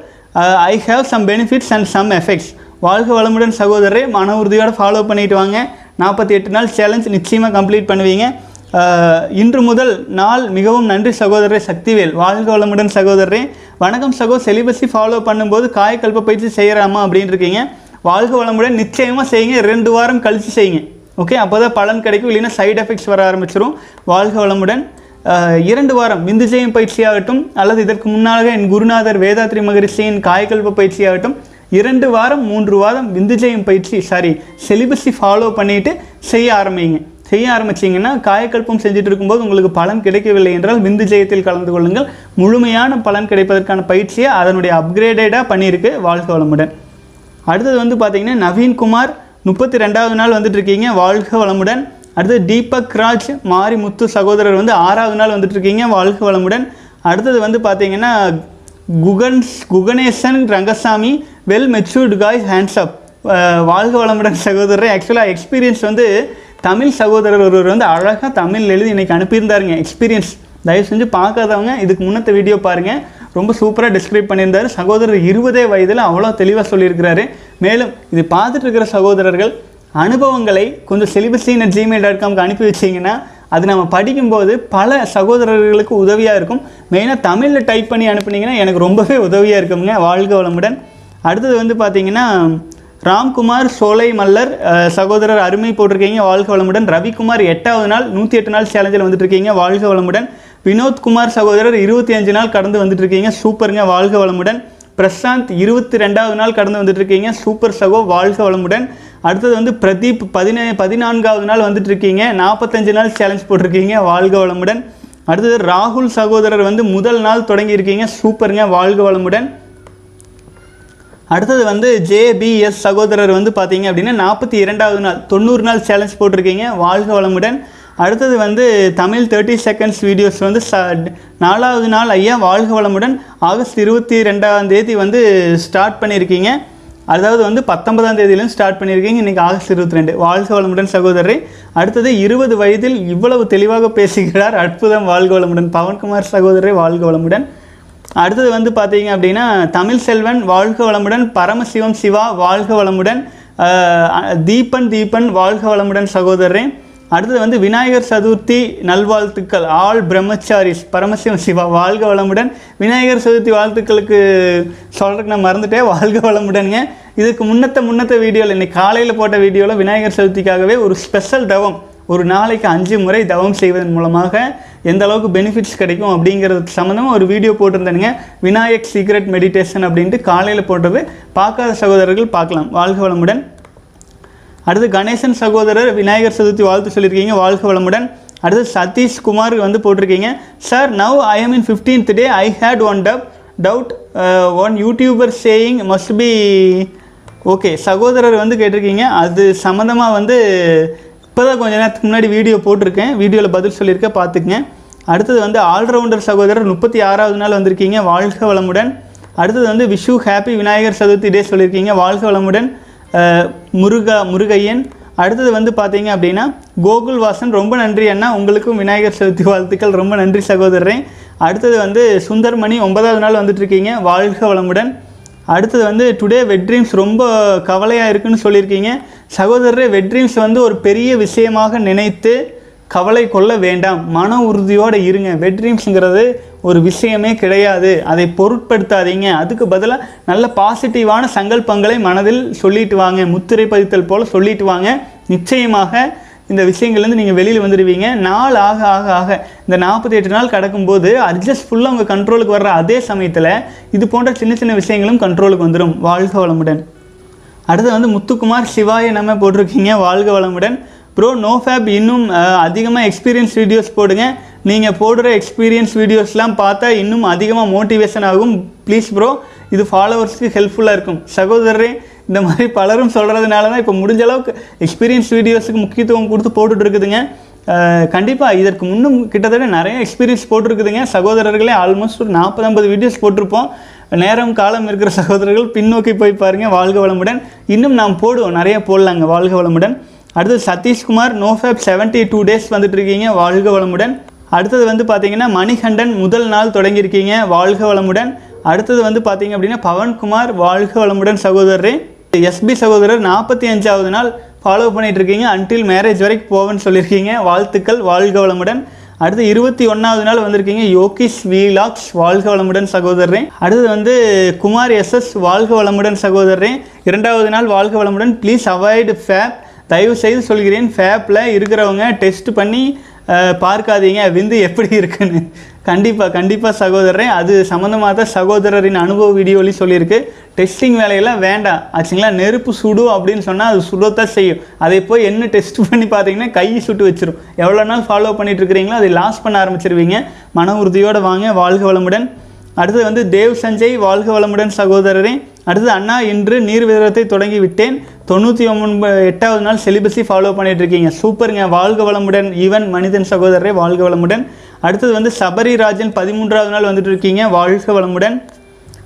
I have some benefits and some effects வாழ்க வளமுடன் சகோதரரே. மன உறுதியோடு ஃபாலோ பண்ணிட்டு வாங்க. நாற்பத்தி எட்டு நாள் சேலஞ்ச் நிச்சயமாக கம்ப்ளீட் பண்ணுவீங்க. இன்று முதல் நாள் மிகவும் நன்றி சகோதரரே சக்திவேல். வாழ்க வளமுடன் சகோதரரே. வணக்கம் சகோ செலிபஸை ஃபாலோ பண்ணும்போது காயக்கல்ப பயிற்சி செய்கிறாமா அப்படின்னு இருக்கீங்க. வாழ்க வளமுடன் நிச்சயமாக செய்யுங்க. ரெண்டு வாரம் கழித்து செய்யுங்க. ஓகே அப்போ தான் பலன் கிடைக்கும். இல்லைன்னா சைடு எஃபெக்ட்ஸ் வர ஆரம்பிச்சிடும் வாழ்க வளமுடன். இரண்டு வாரம் விந்துஜெயம் பயிற்சியாகட்டும் அல்லது இதற்கு முன்னாக என் குருநாதர் வேதாத்ரி மகரிஷியின் காயக்கல்ப பயிற்சியாகட்டும் இரண்டு வாரம் மூன்று வாரம் விந்துஜெயம் பயிற்சி சாரி செலிபஸை ஃபாலோ பண்ணிட்டு செய்ய ஆரம்பிங்க. செய்ய ஆரம்பிச்சிங்கன்னா காயக்கல்பம் செஞ்சுட்டு இருக்கும்போது உங்களுக்கு பலன் கிடைக்கவில்லை என்றால் விந்து ஜெயத்தில் கலந்து கொள்ளுங்கள். முழுமையான பலன் கிடைப்பதற்கான பயிற்சியை அதனுடைய அப்கிரேடடாக பண்ணியிருக்கு வாழ்க வளமுடன். அடுத்தது வந்து பார்த்தீங்கன்னா நவீன்குமார் முப்பத்தி ரெண்டாவது நாள் வந்துட்டு இருக்கீங்க வாழ்க வளமுடன். அடுத்தது தீபக் ராஜ் மாரிமுத்து சகோதரர் வந்து ஆறாவது நாள் வந்துட்டு இருக்கீங்க வாழ்க வளமுடன். அடுத்தது வந்து பார்த்தீங்கன்னா குகன்ஸ் Guganesan Rangasamy well matured guys hands up வாழ்க வளமுடன் சகோதரர். ஆக்சுவலாக எக்ஸ்பீரியன்ஸ் வந்து தமிழ் சகோதரர் ஒருவர் வந்து அழகாக தமிழ் எழுதி இன்றைக்கி அனுப்பியிருந்தாருங்க. எக்ஸ்பீரியன்ஸ் தயவு செஞ்சு பார்க்காதவங்க இதுக்கு முன்னத்த வீடியோ பாருங்கள் ரொம்ப சூப்பராக டிஸ்கிரைப் பண்ணியிருந்தாரு. சகோதரர் இருபதே வயதில் அவ்வளோ தெளிவாக சொல்லியிருக்கிறாரு. மேலும் இது பார்த்துட்டு இருக்கிற சகோதரர்கள் அனுபவங்களை கொஞ்சம் செலிபஸின் ஜிமெயில் டாட் காம்க்கு அனுப்பி வச்சிங்கன்னா அது நம்ம படிக்கும்போது பல சகோதரர்களுக்கு உதவியாக இருக்கும். மெயினாக தமிழில் டைப் பண்ணி அனுப்புனீங்கன்னா எனக்கு ரொம்பவே உதவியாக இருக்குங்க. வாழ்க வளமுடன். அடுத்தது வந்து பார்த்தீங்கன்னா ராம்குமார் சோலை மல்லர் சகோதரர் அருமை போட்டிருக்கீங்க. வாழ்க வளமுடன். ரவிக்குமார் எட்டாவது நாள் நூற்றி எட்டு நாள் சேலஞ்சில் வந்துட்டு இருக்கீங்க வாழ்க வளமுடன். வினோத்குமார் சகோதரர் இருபத்தி அஞ்சு நாள் கடந்து வந்துட்டு இருக்கீங்க சூப்பருங்க வாழ்க வளமுடன். பிரசாந்த் இருபத்தி ரெண்டாவது நாள் கடந்து வந்துட்டு இருக்கீங்க சூப்பர் சகோ வாழ்க வளமுடன். அடுத்தது வந்து பிரதீப் பதினே பதினான்காவது நாள் வந்துட்டு இருக்கீங்க நாற்பத்தஞ்சு நாள் சேலஞ்ச் போட்டிருக்கீங்க. வாழ்க வளமுடன். அடுத்தது ராகுல் சகோதரர் வந்து முதல் நாள் தொடங்கியிருக்கீங்க. சூப்பருங்க வாழ்க வளமுடன். அடுத்தது வந்து ஜேபிஎஸ் சகோதரர் வந்து பார்த்தீங்க அப்படின்னா நாற்பத்தி இரண்டாவது நாள் தொண்ணூறு நாள் சேலஞ்ச் போட்டிருக்கீங்க. வாழ்க வளமுடன். அடுத்தது வந்து தமிழ் தேர்ட்டி செகண்ட்ஸ் வீடியோஸ் வந்து ச நாலாவது நாள் ஐயா வாழ்க வளமுடன். ஆகஸ்ட் இருபத்தி ரெண்டாம் தேதி வந்து ஸ்டார்ட் பண்ணியிருக்கீங்க. அதாவது வந்து பத்தொன்பதாம் தேதியிலும் ஸ்டார்ட் பண்ணியிருக்கீங்க. இன்றைக்கி ஆகஸ்ட் இருபத்தி ரெண்டு வாழ்க வளமுடன் சகோதரரை. அடுத்தது இருபது வயதில் இவ்வளவு தெளிவாக பேசுகிறார். அற்புதம். வாழ்க வளமுடன். பவன்குமார் சகோதரரை வாழ்க வளமுடன். அடுத்தது வந்து பார்த்தீங்க அப்படின்னா தமிழ் செல்வன் வாழ்க வளமுடன் பரமசிவம் சிவா வாழ்க வளமுடன் தீபன் தீபன் வாழ்க வளமுடன் சகோதரரே. அடுத்தது வந்து விநாயகர் சதுர்த்தி நல்வாழ்த்துக்கள் ஆல் பிரம்மச்சாரிஸ் பரமசிவம் சிவா வாழ்க வளமுடன். விநாயகர் சதுர்த்தி வாழ்த்துக்களுக்கு சொல்கிறதுக்கு நான் மறந்துட்டேன். வாழ்க வளமுடனுங்க. இதுக்கு முன்னத்த முன்னத்த வீடியோவில் இன்றைக்கி காலையில் போட்ட வீடியோவில் விநாயகர் சதுர்த்திக்காகவே ஒரு ஸ்பெஷல் தவம். ஒரு நாளைக்கு அஞ்சு முறை தவம் செய்வதன் மூலமாக எந்த அளவுக்கு பெனிஃபிட்ஸ் கிடைக்கும் அப்படிங்கிறது சம்மந்தமாக ஒரு வீடியோ போட்டிருந்தேனுங்க. விநாயக் சீக்ரெட் மெடிடேஷன் அப்படின்ட்டு காலையில் போட்டது. பார்க்காத சகோதரர்கள் பார்க்கலாம். வாழ்க வளமுடன். அடுத்து கணேசன் சகோதரர் விநாயகர் சதுர்த்தி வாழ்த்து சொல்லியிருக்கீங்க. வாழ்க வளமுடன். அடுத்து சதீஷ் குமார் வந்து போட்டிருக்கீங்க. Sir now I am in fifteenth day I had one dub doubt one YouTuber saying must be okay சகோதரர் வந்து கேட்டிருக்கீங்க. அது சம்மந்தமாக வந்து இப்போ தான் கொஞ்ச நேரத்துக்கு முன்னாடி வீடியோ போட்டிருக்கேன். வீடியோவில் பதில் சொல்லியிருக்கேன் பார்த்துக்குங்க. அடுத்தது வந்து ஆல்ரவுண்டர் சகோதரர் முப்பத்தி ஆறாவது நாள் வந்திருக்கீங்க. வாழ்க வளமுடன். அடுத்தது வந்து விஷு ஹாப்பி விநாயகர் சதுர்த்தி டே சொல்லியிருக்கீங்க. வாழ்க வளமுடன். முருகா முருகையன். அடுத்தது வந்து பார்த்தீங்க அப்படின்னா கோகுல் வாசன் ரொம்ப நன்றி அண்ணா. உங்களுக்கும் விநாயகர் சதுர்த்தி வாழ்த்துக்கள். ரொம்ப நன்றி சகோதரரே. அடுத்தது வந்து சுந்தர்மணி ஒன்பதாவது நாள் வந்துட்டு இருக்கீங்க வாழ்க வளமுடன். அடுத்தது வந்து டுடே வெட் ட்ரீம்ஸ் ரொம்ப கவலையாக இருக்குன்னு சொல்லியிருக்கீங்க. சகோதரரே வெட் வந்து ஒரு பெரிய விஷயமாக நினைத்து கவலை கொள்ள வேண்டாம். மன உறுதியோடு இருங்க. வெட்ரீம்ஸுங்கிறது ஒரு விஷயமே கிடையாது. அதை பொருட்படுத்தாதீங்க. அதுக்கு பதிலாக நல்ல பாசிட்டிவான சங்கல்பங்களை மனதில் சொல்லிட்டு வாங்க. முத்திரை பதித்தல் போல் சொல்லிட்டு வாங்க. நிச்சயமாக இந்த விஷயங்கள்லேருந்து நீங்கள் வெளியில் வந்துடுவீங்க நாள் ஆக ஆக ஆக இந்த நாற்பத்தி எட்டு நாள் கடக்கும்போது அட்ஜஸ்ட் ஃபுல்லாக உங்கள் கண்ட்ரோலுக்கு வர்ற அதே சமயத்தில் இது போன்ற சின்ன சின்ன விஷயங்களும் கண்ட்ரோலுக்கு வந்துடும் வாழ்க வளமுடன். அடுத்து வந்து முத்துக்குமார் சிவாய நம்ம போட்டிருக்கீங்க. வாழ்க வளமுடன். ப்ரோ நோ ஃபேப் இன்னும் அதிகமாக எக்ஸ்பீரியன்ஸ் வீடியோஸ் போடுங்க. நீங்கள் போடுற எக்ஸ்பீரியன்ஸ் வீடியோஸ்லாம் பார்த்தா இன்னும் அதிகமாக மோட்டிவேஷன் ஆகும். ப்ளீஸ் ப்ரோ இது ஃபாலோவர்ஸ்க்கு ஹெல்ப்ஃபுல்லாக இருக்கும். சகோதரரே இந்த மாதிரி பலரும் சொல்கிறதுனால தான் இப்போ முடிஞ்ச அளவுக்கு எக்ஸ்பீரியன்ஸ் வீடியோஸுக்கு முக்கியத்துவம் கொடுத்து போட்டுட்ருக்குதுங்க. கண்டிப்பாக இதற்கு முன்னும் கிட்டத்தட்ட நிறைய எக்ஸ்பீரியன்ஸ் போட்டிருக்குதுங்க. சகோதரர்களே ஆல்மோஸ்ட் ஒரு நாற்பது ஐம்பது வீடியோஸ் போட்டிருப்போம். நேரம் காலம் இருக்கிற சகோதரர்கள் பின்னோக்கி போய் பாருங்கள் வாழ்க வளமுடன். இன்னும் நாம் போடுவோம் நிறைய போடலாங்க வாழ்க வளமுடன். அடுத்தது Sathishkumar NoFap seventy two days வந்துட்டு இருக்கீங்க வாழ்க வளமுடன். அடுத்தது வந்து பார்த்தீங்கன்னா மணிகண்டன் முதல் நாள் தொடங்கியிருக்கீங்க வாழ்க வளமுடன். அடுத்தது வந்து பார்த்தீங்க அப்படின்னா பவன்குமார் வாழ்க வளமுடன் சகோதரரே. எஸ்பி சகோதரர் நாற்பத்தி அஞ்சாவது நாள் ஃபாலோ பண்ணிகிட்ருக்கீங்க இருக்கீங்க அன்டில் மேரேஜ் வரைக்கும் போவேன்னு சொல்லியிருக்கீங்க வாழ்த்துக்கள் வாழ்க வளமுடன். அடுத்து இருபத்தி ஒன்றாவது நாள் வந்திருக்கீங்க யோகிஷ் வீலாக்ஸ் வாழ்க வளமுடன் சகோதரரே. அடுத்தது வந்து குமார் எஸ்எஸ் வாழ்க வளமுடன் சகோதரரே. இரண்டாவது நாள் வாழ்க வளமுடன். ப்ளீஸ் அவாய்டு ஃபேப் தயவு செய்து சொல்கிறேன் ஃபேப்பில் இருக்கிறவங்க டெஸ்ட் பண்ணி பார்க்காதீங்க. விந்து எப்படி இருக்குன்னு. கண்டிப்பாக கண்டிப்பாக சகோதரரே. அது சம்மந்தமாக தான் சகோதரரின் அனுபவ வீடியோலையும் சொல்லியிருக்கு. டெஸ்டிங் வேலையெல்லாம் வேண்டாம் ஆச்சுங்களா? நெருப்பு சுடும் அப்படின்னு சொன்னால் அது சுடத்தான் செய்யும். அதை போய் என்ன டெஸ்ட் பண்ணி பார்த்தீங்கன்னா கை சுட்டு வச்சிரும். எவ்வளோ நாள் ஃபாலோ பண்ணிட்டு இருக்கிறீங்களோ அதை லாஸ் பண்ண ஆரம்பிச்சிருவீங்க. மன உறுதியோடு வாங்க. வாழ்க வளமுடன். அடுத்தது வந்து தேவ் சஞ்சய் வாழ்க வளமுடன் சகோதரரே. அடுத்தது அண்ணா இன்று நீர் விதத்தை தொடங்கி விட்டேன். தொண்ணூற்றி ஒன்பது எட்டாவது நாள் செலிபஸி ஃபாலோ பண்ணிட்டு இருக்கீங்க. சூப்பருங்க. வாழ்க வளமுடன். ஈவன் மனிதன் சகோதரரே. வாழ்க வளமுடன். அடுத்தது வந்து சபரிராஜன் பதிமூன்றாவது நாள் வந்துட்டு இருக்கீங்க. வாழ்க வளமுடன்.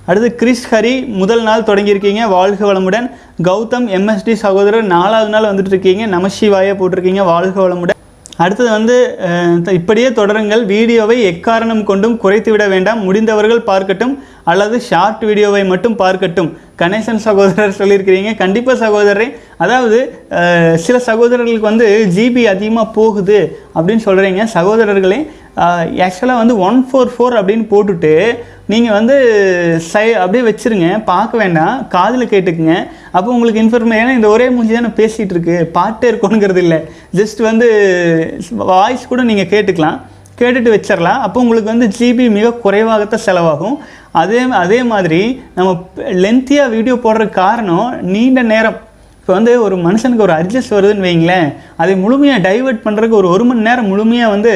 அடுத்து கிறிஸ் ஹரி முதல் நாள் தொடங்கியிருக்கீங்க. வாழ்க வளமுடன். கௌதம் எம்எஸ்டி சகோதரர் நாலாவது நாள் வந்துட்டு இருக்கீங்க. நமசிவாய போட்டிருக்கீங்க. வாழ்க வளமுடன். அடுத்தது வந்து த- இப்படியே தொடருங்கள். வீடியோவை எக்காரணம் கொண்டும் குறைத்து விட வேண்டாம். முடிந்தவர்கள் பார்க்கட்டும். அல்லது ஷார்ட் வீடியோவை மட்டும் பார்க்கட்டும். கணேசன் சகோதரர் சொல்லியிருக்கிறீங்க. கண்டிப்பாக சகோதரரே. அதாவது சில சகோதரர்களுக்கு வந்து ஜிபி அதிகமாக போகுது அப்படின்னு சொல்கிறீங்க சகோதரர்களே ஆக்சுவலாக வந்து ஒன் ஃபோர் ஃபோர் அப்படின்னு போட்டுட்டு நீங்கள் வந்து சை அப்படியே வச்சுருங்க. பார்க்க வேண்டாம். காதில் கேட்டுக்குங்க. அப்போ உங்களுக்கு இன்ஃபர்மே ஏன்னா இந்த ஒரே மூஞ்சி தானே பேசிகிட்டு இருக்கு. பாட்டே இருக்கணுங்கிறது இல்லை. ஜஸ்ட் வந்து வாய்ஸ் கூட நீங்கள் கேட்டுக்கலாம். கேட்டுட்டு வச்சிடலாம் அப்போ உங்களுக்கு வந்து ஜிபி மிக குறைவாகத்தான் செலவாகும். அதே அதே மாதிரி நம்ம லென்த்தியாக வீடியோ போடுற காரணம் நீண்ட நேரம் இப்போ வந்து ஒரு மனுஷனுக்கு ஒரு அட்ஜஸ்ட் வருதுன்னு வைங்களேன் அதை முழுமையாக டைவர்ட் பண்ணுறதுக்கு ஒரு ஒரு மணி நேரம் முழுமையாக வந்து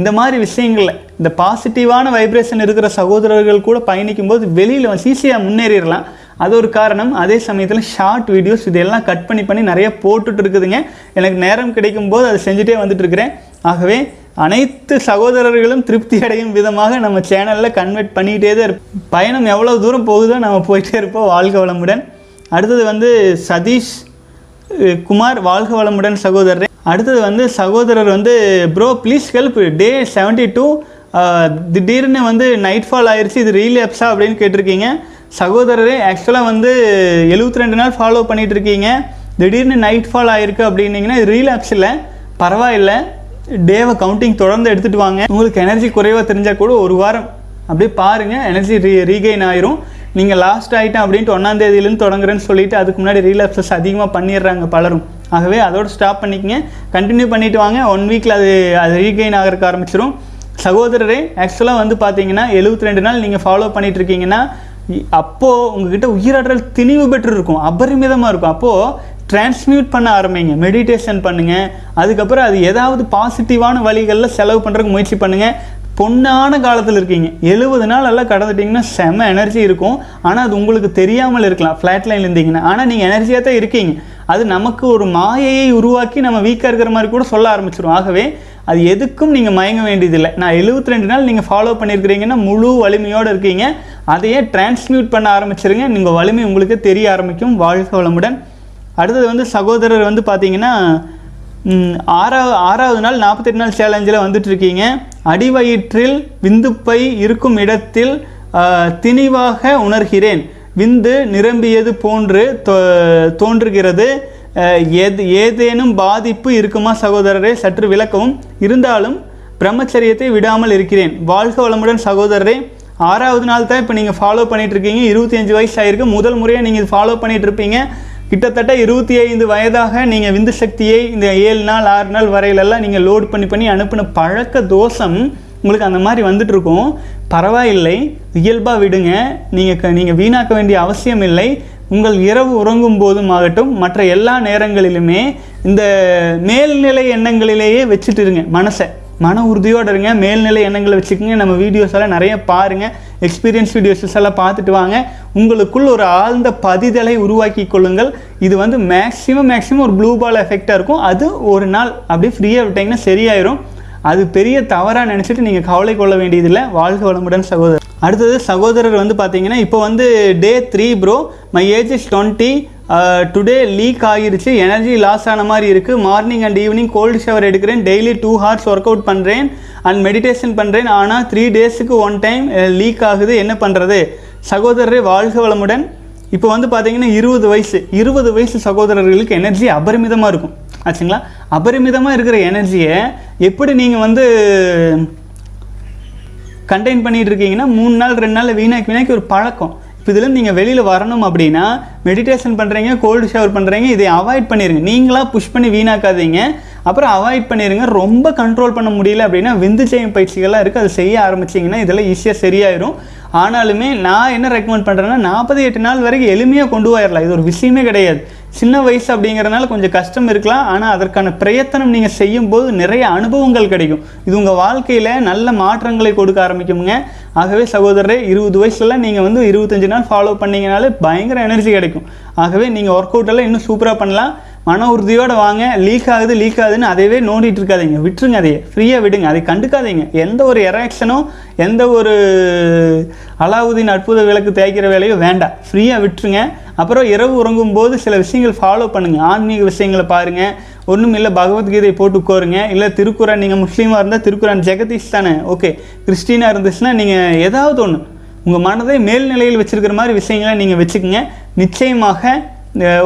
இந்த மாதிரி விஷயங்களில் இந்த பாசிட்டிவான வைப்ரேஷன் இருக்கிற சகோதரர்கள் கூட பயணிக்கும் போது வெளியில் ஈஸியாக முன்னேறிடலாம். அது ஒரு காரணம். அதே சமயத்தில் ஷார்ட் வீடியோஸ் இதெல்லாம் கட் பண்ணி பண்ணி நிறைய போட்டுட்டு இருக்குதுங்க. எனக்கு நேரம் கிடைக்கும் போது அதை செஞ்சுட்டே வந்துட்டு இருக்கிறேன். ஆகவே அனைத்து சகோதரர்களும் திருப்தி அடையும் விதமாக நம்ம சேனலில் கன்வெர்ட் பண்ணிகிட்டே தான் இருப்போம். பயணம் எவ்வளோ தூரம் போகுதோ நம்ம போயிட்டே இருப்போம் வாழ்க வளமுடன். அடுத்தது வந்து சதீஷ் குமார் வாழ்க வளமுடன் சகோதரரே. அடுத்தது வந்து சகோதரர் வந்து bro please help day seventy two திடீர்னு வந்து நைட் ஃபால் ஆயிடுச்சு இது ரீலேப்ஸா அப்படின்னு கேட்டிருக்கீங்க. சகோதரரே ஆக்சுவலாக வந்து 72 ரெண்டு நாள் ஃபாலோ பண்ணிகிட்டு இருக்கீங்க திடீர்னு நைட் ஃபால் ஆயிருக்கு அப்படின்னீங்கன்னா இது ரீலாப்ஸ் இல்லை. பரவாயில்ல. டேவை கவுண்டிங் தொடர்ந்து எடுத்துகிட்டு வாங்க. உங்களுக்கு எனர்ஜி குறைவாக தெரிஞ்சால் கூட ஒரு வாரம் அப்படியே பாருங்கள் எனர்ஜி ரீ ரீகெயின் ஆயிரும். நீங்கள் லாஸ்ட் ஆகிட்டேன் அப்படின்ட்டு ஒன்றாந்தேதியிலேருந்து தொடங்குறேன்னு சொல்லிட்டு அதுக்கு முன்னாடி ரீலாப்சஸ் அதிகமாக பண்ணிடுறாங்க பலரும். ஆகவே அதோடு ஸ்டாப் பண்ணிக்கங்க. கண்டினியூ பண்ணிட்டு வாங்க. ஒன் வீக்கில் அது அது ரீகெயின் ஆகிறதுக்கு ஆரம்பிச்சிடும் சகோதரரே ஆக்சுவலாக வந்து பார்த்தீங்கன்னா 72 ரெண்டு நாள் நீங்கள் ஃபாலோ பண்ணிட்டு இருக்கீங்கன்னா அப்போது உங்ககிட்ட உயிராற்றல் திணிவு பெற்று இருக்கும் அபரிமிதமாக இருக்கும். அப்போது டிரான்ஸ்மியூட் பண்ண ஆரம்பிங்க. மெடிடேஷன் பண்ணுங்கள் அதுக்கப்புறம் அது ஏதாவது பாசிட்டிவான வழிகளில் செலவு பண்ணுறதுக்கு முயற்சி பண்ணுங்கள் பொன்னான காலத்தில் இருக்கீங்க. எழுபது நாள் எல்லாம் கடந்துட்டிங்கன்னா செம எனர்ஜி இருக்கும். ஆனால் அது உங்களுக்கு தெரியாமல் இருக்கலாம். ஃப்ளாட் லைனில் இருந்தீங்கன்னா. ஆனால் நீங்கள் எனர்ஜியாக தான் இருக்கீங்க. அது நமக்கு ஒரு மாயையை உருவாக்கி நம்ம வீக்காக இருக்கிற மாதிரி கூட சொல்ல ஆரம்பிச்சிடும் ஆகவே அது எதுக்கும் நீங்கள் மயங்க வேண்டியதில்லை. நான் 72 ரெண்டு நாள் நீங்கள் ஃபாலோ பண்ணியிருக்கிறீங்கன்னா முழு வலிமையோடு இருக்கீங்க. அதையே டிரான்ஸ்மியூட் பண்ண ஆரம்பிச்சிருங்க. நீங்கள் வலிமை உங்களுக்கு தெரிய ஆரம்பிக்கும். வாழ்க வளமுடன். அடுத்தது வந்து சகோதரர் வந்து பார்த்தீங்கன்னா ஆறாவது ஆறாவது நாள் நாற்பத்தெட்டு நாள் சேலஞ்சில் வந்துட்டுருக்கீங்க. அடிவயிற்றில் விந்துப்பை இருக்கும் இடத்தில் திணிவாக உணர்கிறேன். விந்து நிரம்பியது போன்று தோ- தோன்றுகிறது. எது ஏதேனும் பாதிப்பு இருக்குமா சகோதரரே? சற்று விளக்கவும். இருந்தாலும் பிரம்மச்சரியத்தை விடாமல் இருக்கிறேன். வாழ்க வளமுடன் சகோதரரே. ஆறாவது நாள் தான் இப்போ நீங்கள் ஃபாலோ பண்ணிகிட்ருக்கீங்க இருக்கீங்க இருபத்தி அஞ்சு வயசு ஆயிருக்கு. முதல் முறையாக நீங்கள் ஃபாலோ பண்ணிகிட்ருப்பீங்க இருப்பீங்க கிட்டத்தட்ட இருபத்தி ஐந்து வயதாக நீங்கள் விந்து சக்தியை இந்த ஏழு நாள் ஆறு நாள் வரையிலெல்லாம் நீங்கள் லோட் பண்ணி பண்ணி அனுப்பின பழக்க தோஷம் உங்களுக்கு அந்த மாதிரி வந்துட்டு இருக்கும். பரவாயில்லை. இயல்பாக விடுங்க. நீங்கள் நீங்கள் வீணாக்க வேண்டிய அவசியம் இல்லை. உங்கள் இரவு உறங்கும் போதும் ஆகட்டும். மற்ற எல்லா நேரங்களிலுமே இந்த மேல்நிலை எண்ணங்களிலேயே வச்சுட்டு இருங்க மனசை. மன உறுதியோடு இருங்க. மேல்நிலை எண்ணங்களை வச்சுக்கோங்க. நம்ம வீடியோஸ் எல்லாம் நிறைய பாருங்கள் எக்ஸ்பீரியன்ஸ் வீடியோஸ் எல்லாம் பார்த்துட்டு வாங்க. உங்களுக்குள் ஒரு ஆழ்ந்த பதிதலை உருவாக்கி கொள்ளுங்கள். இது வந்து மேக்ஸிமம் மேக்ஸிமம் ஒரு ப்ளூ பால் எஃபெக்டாக இருக்கும். அது ஒரு நாள் அப்படியே ஃப்ரீயாக விட்டிங்கன்னா சரியாயிரும். அது பெரிய தவறாக நினச்சிட்டு நீங்கள் கவலை கொள்ள வேண்டியதில்லை. வாழ்க வளமுடன் சகோதரர். அடுத்தது சகோதரர் வந்து பார்த்தீங்கன்னா இப்போ வந்து day three bro my age is twenty today leak ஆகிருச்சு. எனர்ஜி லாஸ் ஆன மாதிரி இருக்குது morning and evening cold shower எடுக்கிறேன். Daily two hours work out பண்ணுறேன் அண்ட் மெடிடேஷன் பண்ணுறேன் ஆனால் த்ரீ டேஸுக்கு ஒன் டைம் லீக் ஆகுது. என்ன பண்ணுறது சகோதரரே வாழ்க வளமுடன். இப்போ வந்து பார்த்தீங்கன்னா இருபது வயசு. இருபது வயசு சகோதரர்களுக்கு எனர்ஜி அபரிமிதமாக இருக்கும். ஆச்சுங்களா? அபரிமிதமாக இருக்கிற எனர்ஜியை எப்படி நீங்கள் வந்து கண்டெயின் பண்ணிகிட்டு இருக்கீங்கன்னா மூணு நாள் ரெண்டு நாள் வீணாக்கி வீணாக்கி ஒரு பழக்கம். இப்போ இதுலேருந்து நீங்கள் வெளியில் வரணும் அப்படின்னா மெடிடேஷன் பண்ணுறீங்க கோல்டு ஷவர் பண்ணுறீங்க இதை அவாய்ட் பண்ணிடுங்க நீங்களாக புஷ் பண்ணி வீணாக்காதீங்க. அப்புறம் அவாய்ட் பண்ணிடுங்க ரொம்ப கண்ட்ரோல் பண்ண முடியல அப்படின்னா விந்து செய்யும் பயிற்சிகள்லாம் இருக்குது அது செய்ய ஆரம்பிச்சிங்கன்னா இதெல்லாம் ஈஸியாக சரியாயிரும். ஆனாலுமே நான் என்ன ரெக்கமெண்ட் பண்ணுறேன்னா நாற்பது எட்டு நாள் வரைக்கும் எளிமையாக கொண்டு போயிடலாம். இது ஒரு விஷயமே கிடையாது. சின்ன வயசு அப்படிங்கிறனால கொஞ்சம் கஷ்டம் இருக்கலாம். ஆனால் அதற்கான பிரயத்தனம் நீங்கள் செய்யும்போது நிறைய அனுபவங்கள் கிடைக்கும். இது உங்கள் வாழ்க்கையில் நல்ல மாற்றங்களை கொடுக்க ஆரம்பிக்குங்க ஆகவே சகோதரரே இருபது வயசுலலாம் நீங்கள் வந்து இருபத்தஞ்சி நாள் ஃபாலோ பண்ணிங்கனாலே பயங்கர எனர்ஜி கிடைக்கும். ஆகவே நீங்கள் ஒர்க் அவுட் எல்லாம் இன்னும் சூப்பராக பண்ணலாம். மன உறுதியோடு வாங்க லீக் ஆகுது லீக் ஆகுதுன்னு அதையவே நோண்டிட்டு இருக்காதீங்க. விட்டுருங்க அதையே. ஃப்ரீயாக விடுங்க. அதை கண்டுக்காதீங்க. எந்த ஒரு எராக்ஷனோ எந்த ஒரு அலாவுதீன் அற்புத விளக்கு தேய்க்கிற வேலையோ வேண்டாம் ஃப்ரீயாக விட்டுருங்க. அப்புறம் இரவு உறங்கும் போது சில விஷயங்கள் ஃபாலோ பண்ணுங்கள் ஆன்மீக விஷயங்களை பாருங்கள் ஒன்றும் இல்லை பகவத்கீதை போட்டு உட்காருங்க. இல்லை திருக்குறான் நீங்கள் முஸ்லீமாக இருந்தால் திருக்குறான் ஜெகதீஷ் தானே. ஓகே கிறிஸ்டினாக இருந்துச்சுன்னா நீங்கள் ஏதாவது ஒன்று உங்கள் மனதை மேல்நிலையில் வச்சுருக்கிற மாதிரி விஷயங்களை நீங்கள் வச்சுக்கோங்க. நிச்சயமாக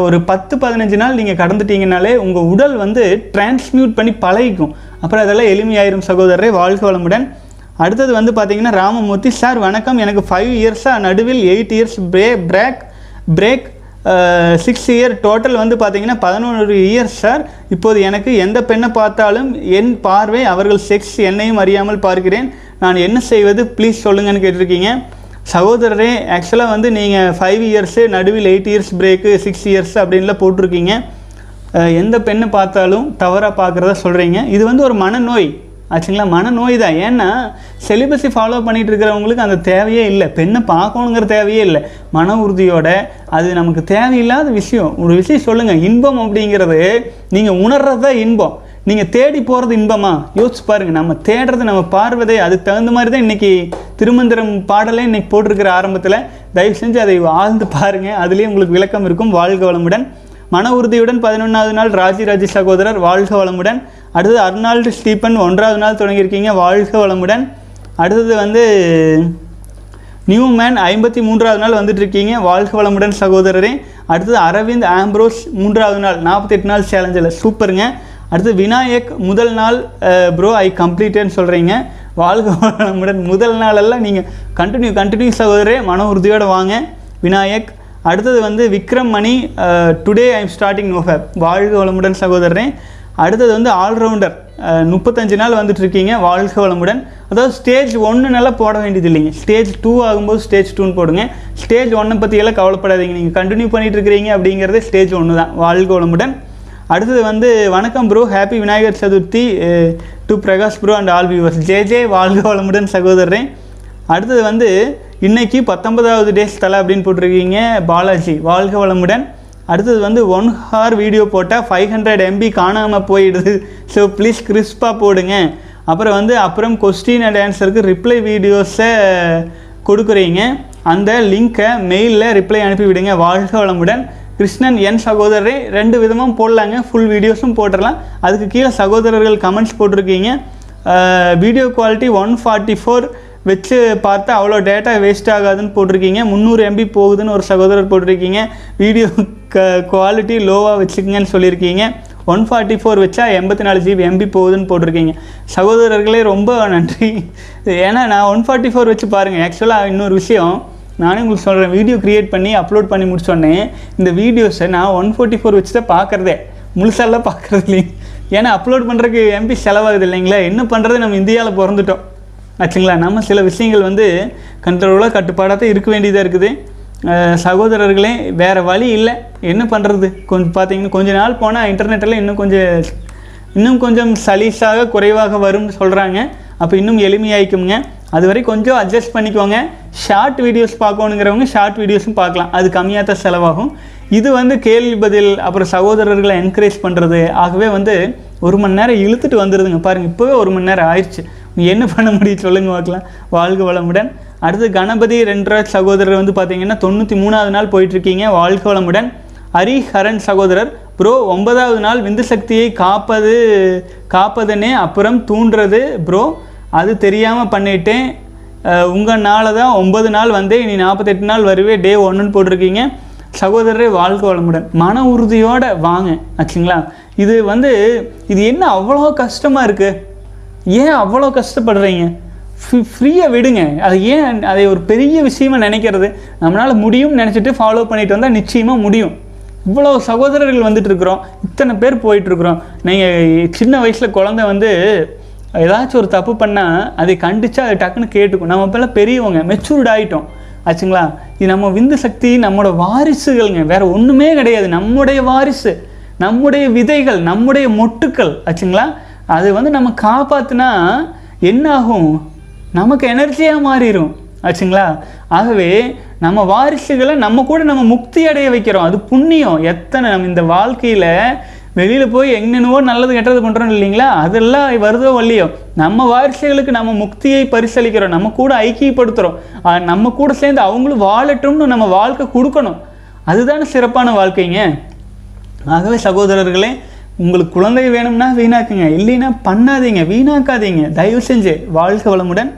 ஒரு பத்து பதினஞ்சு நாள் நீங்கள் கடந்துட்டீங்கனாலே உங்கள் உடல் வந்து டிரான்ஸ்மியூட் பண்ணி பழகிக்கும். அப்புறம் அதெல்லாம் எளிமையாயிரும் சகோதரரை. வாழ்க வளமுடன். அடுத்தது வந்து பார்த்தீங்கன்னா ராமமூர்த்தி சார் வணக்கம். எனக்கு ஃபைவ் இயர்ஸாக நடுவில் எயிட் இயர்ஸ் பிரே break break six year total வந்து பார்த்தீங்கன்னா பதினொன்று இயர்ஸ் சார். இப்போது எனக்கு எந்த பெண்ணை பார்த்தாலும் என் பார்வை அவர்கள் செக்ஸ் என்னையும் அறியாமல் பார்க்கிறேன். நான் என்ன செய்வது? ப்ளீஸ் சொல்லுங்கன்னு கேட்டிருக்கீங்க. சகோதரரே ஆக்சுவலாக வந்து நீங்கள் ஃபைவ் இயர்ஸு நடுவில் eight years break six years அப்படின்லாம் போட்டிருக்கீங்க. எந்த பெண்ணை பார்த்தாலும் தவறாக பார்க்குறதா சொல்கிறீங்க இது வந்து ஒரு மனநோய். ஆச்சுங்களா? மனநோய் தான். ஏன்னா செலிபஸை ஃபாலோ பண்ணிகிட்டு இருக்கிறவங்களுக்கு அந்த தேவையே இல்லை. பெண்ணை பார்க்கணுங்கிற தேவையே இல்லை. மன உறுதியோட அது நமக்கு தேவையில்லாத விஷயம். ஒரு விஷயம் சொல்லுங்கள் இன்பம் அப்படிங்கிறது நீங்கள் உணர்றது தான் இன்பம். நீங்கள் தேடி போகிறது இன்பமா? யோசிச்சு பாருங்கள் நம்ம தேடுறது நம்ம பார்வதே அதுக்கு தகுந்த மாதிரி தான் இன்றைக்கி திருமந்திரம் பாடலே இன்னைக்கு போட்டிருக்கிற ஆரம்பத்தில். தயவு செஞ்சு அதை ஆழ்ந்து பாருங்கள் அதுலேயே உங்களுக்கு விளக்கம் இருக்கும். வாழ்க வளமுடன். மன உறுதியுடன் பதினொன்றாவது நாள் ராஜிராஜி சகோதரர் வாழ்க வளமுடன். அடுத்தது அர்னால்டு ஸ்டீபன் ஒன்றாவது நாள் தொடங்கியிருக்கீங்க. வாழ்க வளமுடன். அடுத்தது வந்து நியூ மேன் ஐம்பத்தி மூன்றாவது நாள் வந்துட்டுருக்கீங்க. வாழ்க வளமுடன் சகோதரரே. அடுத்தது அரவிந்த் ஆம்ப்ரோஸ் மூன்றாவது நாள் நாற்பத்தெட்டு நாள் சேலஞ்சில். சூப்பருங்க. அடுத்து விநாயக் முதல் நாள் ப்ரோ ஐ கம்ப்ளீட்டேன்னு சொல்கிறீங்க வாழ்க வளமுடன். முதல் நாளெல்லாம் நீங்கள் கண்டினியூ கண்டினியூ சகோதரே மன உறுதியோடு வாங்க. விநாயக். அடுத்தது வந்து Vikram Mani today I'm starting no fap வாழ்க வளமுடன் சகோதரரே. அடுத்தது வந்து ஆல்ரவுண்டர் முப்பத்தஞ்சு நாள் வந்துட்டுருக்கீங்க. வாழ்க வளமுடன். அதாவது ஸ்டேஜ் ஒன்றுனால போட வேண்டியது இல்லைங்க. ஸ்டேஜ் டூ ஆகும்போது ஸ்டேஜ் டூன்னு போடுங்க. ஸ்டேஜ் ஒன்னை பற்றியெல்லாம் கவலைப்படாதீங்க. நீங்கள் கண்டினியூ பண்ணிகிட்டு இருக்கிறீங்க அப்படிங்கிறதே ஸ்டேஜ் ஒன்று தான் வாழ்க வளமுடன். அடுத்தது வந்து வணக்கம் bro happy Vinayagar Chaturthi to Prakash bro and all viewers J ஜே வாழ்க வளமுடன் சகோதரரே. அடுத்தது வந்து இன்னைக்கு பத்தொன்பதாவது டேஸ் தலை அப்படின்னு போட்டிருக்கீங்க பாலாஜி. வாழ்க வளமுடன். அடுத்தது வந்து ஒன் ஹார் வீடியோ போட்டால் ஃபைவ் ஹண்ட்ரட் எம்பி காணாமல் போயிடுது. ஸோ ப்ளீஸ் கிறிஸ்பாக போடுங்க. அப்புறம் வந்து அப்புறம் கொஸ்டின் அண்ட் ஆன்சருக்கு ரிப்ளை வீடியோஸை கொடுக்குறீங்க. அந்த லிங்க்கை மெயிலில் ரிப்ளை அனுப்பிவிடுங்க. வாழ்க வளமுடன். கிருஷ்ணன் என் சகோதரரே ரெண்டு விதமாக போடலாங்க. ஃபுல் வீடியோஸும் போட்டுடலாம் அதுக்கு கீழே சகோதரர்கள் கமெண்ட்ஸ் போட்டிருக்கீங்க. Video quality one forty four வச்சு பார்த்தா அவ்வளோ டேட்டா வேஸ்ட் ஆகாதுன்னு போட்டிருக்கீங்க. முந்நூறு எம்பி போகுதுன்னு ஒரு சகோதரர் போட்டிருக்கீங்க. வீடியோ க குவாலிட்டி லோவாக வச்சுக்கங்கன்னு சொல்லியிருக்கீங்க. ஒன் ஃபார்ட்டி ஃபோர் வச்சா எண்பத்தி நாலு ஜிபி எம்பி போகுதுன்னு போட்டிருக்கீங்க. சகோதரர்களே ரொம்ப நன்றி. ஏன்னா நான் ஒன் ஃபார்ட்டி ஃபோர் வச்சு பாருங்கள் ஆக்சுவலாக இன்னொரு விஷயம். நானே உங்களுக்கு சொல்கிறேன் வீடியோ க்ரியேட் பண்ணி அப்லோட் பண்ணி முடிச்சோடனே இந்த வீடியோஸை நான் ஒன் ஃபோர்ட்டி ஃபோர் வச்சு தான் பார்க்குறதே முழுசாலாம் பார்க்குறது இல்லைங்க. ஏன்னா அப்லோட் பண்ணுறதுக்கு எம்பி செலவாகுது இல்லைங்களா? என்ன பண்ணுறது நம்ம இந்தியாவில் பிறந்துட்டோம். ஆச்சுங்களா? நம்ம சில விஷயங்கள் வந்து கண்ட்ரோலாக கட்டுப்பாடாக தான் இருக்க வேண்டியதாக இருக்குது. சகோதரர்களே வேறு வழி இல்லை. என்ன பண்ணுறது கொஞ்சம் பார்த்தீங்கன்னா கொஞ்ச நாள் போனால் இன்டர்நெட்டில் இன்னும் கொஞ்சம் இன்னும் கொஞ்சம் சலீஸாக குறைவாக வரும்னு சொல்கிறாங்க அப்போ இன்னும் எளிமையாயிக்குங்க அதுவரை கொஞ்சம் அட்ஜஸ்ட் பண்ணிக்கோங்க. ஷார்ட் வீடியோஸ் பார்க்கணுங்கிறவங்க ஷார்ட் வீடியோஸும் பார்க்கலாம். அது கம்மியாக தான் செலவாகும். இது வந்து கேள்வி பதில் அப்புறம் சகோதரர்களை என்கரேஜ் பண்ணுறது ஆகவே வந்து ஒரு மணி நேரம் இழுத்துட்டு வந்துடுதுங்க பாருங்கள் இப்போவே ஒரு மணி நேரம் ஆயிடுச்சு. என்ன பண்ண முடியும் சொல்லுங்க பார்க்கலாம். வாழ்க வளமுடன். அடுத்து கணபதி ரெண்டராஜ் சகோதரர் வந்து பார்த்தீங்கன்னா தொண்ணூற்றி மூணாவது நாள் போயிட்டுருக்கீங்க. வாழ்க வளமுடன். ஹரிஹரன் சகோதரர் ப்ரோ ஒன்பதாவது நாள் விந்து சக்தியை காப்பது காப்பதுனே அப்புறம் தூண்டுறது ப்ரோ அது தெரியாமல் பண்ணிட்டேன். உங்கள் நாளில் தான் ஒன்பது நாள் வந்தே இனி நாற்பத்தெட்டு நாள் வருவே டே ஒன்றுன்னு போட்டிருக்கீங்க. சகோதரரே வாழ்க்கை வளமுடன். மன உறுதியோடு வாங்க ஆச்சுங்களா? இது வந்து இது என்ன அவ்வளோ கஷ்டமாக இருக்குது ஏன் அவ்வளோ கஷ்டப்படுறீங்க? ஃப்ரீயாக விடுங்க. அது ஏன் அதை ஒரு பெரிய விஷயமா நினைக்கிறது? நம்மளால் முடியும்னு நினச்சிட்டு ஃபாலோ பண்ணிட்டு வந்தால் நிச்சயமாக முடியும். இவ்வளோ சகோதரர்கள் வந்துட்டு இருக்கிறோம். இத்தனை பேர் போயிட்டுருக்குறோம் நீங்கள் சின்ன வயசில் குழந்தை வந்து ஏதாச்சும் ஒரு தப்பு பண்ணால் அதை கண்டிச்சா அதை டக்குன்னு கேட்டுக்கும். நம்ம இப்போல்லாம் பெரியவங்க மெச்சூர்ட் ஆகிட்டோம் ஆச்சுங்களா? இது நம்ம விந்து சக்தி நம்மளோட வாரிசுகள்ங்க. வேறு ஒன்றுமே கிடையாது. நம்முடைய வாரிசு நம்முடைய விதைகள் நம்முடைய மொட்டுக்கள். ஆச்சுங்களா? அது வந்து நம்ம காப்பாற்றினா என்ன ஆகும் நமக்கு எனர்ஜியாக மாறிடும் ஆச்சுங்களா? ஆகவே நம்ம வாரிசுகளை நம்ம கூட நம்ம முக்தி அடைய வைக்கிறோம். அது புண்ணியம். எத்தனை நம்ம இந்த வாழ்க்கையில் வெளியில் போய் எங்கென்னவோ நல்லது கெட்டது பண்ணுறோம் இல்லைங்களா? அதெல்லாம் வருதோ வள்ளியோ நம்ம வாரிசுகளுக்கு நம்ம முக்தியை பரிசளிக்கிறோம். நம்ம கூட ஐக்கியப்படுத்துகிறோம் நம்ம கூட சேர்ந்து அவங்களும் வாழட்டும்னு நம்ம வாழ்க்கை கொடுக்கணும். அதுதானே சிறப்பான வாழ்க்கைங்க. ஆகவே சகோதரர்களே உங்களுக்கு குழந்தை வேணும்னா வீணாக்குங்க. இல்லைன்னா பண்ணாதீங்க வீணாக்காதீங்க. தயவு செஞ்சு வாழ்க வளமுடன்.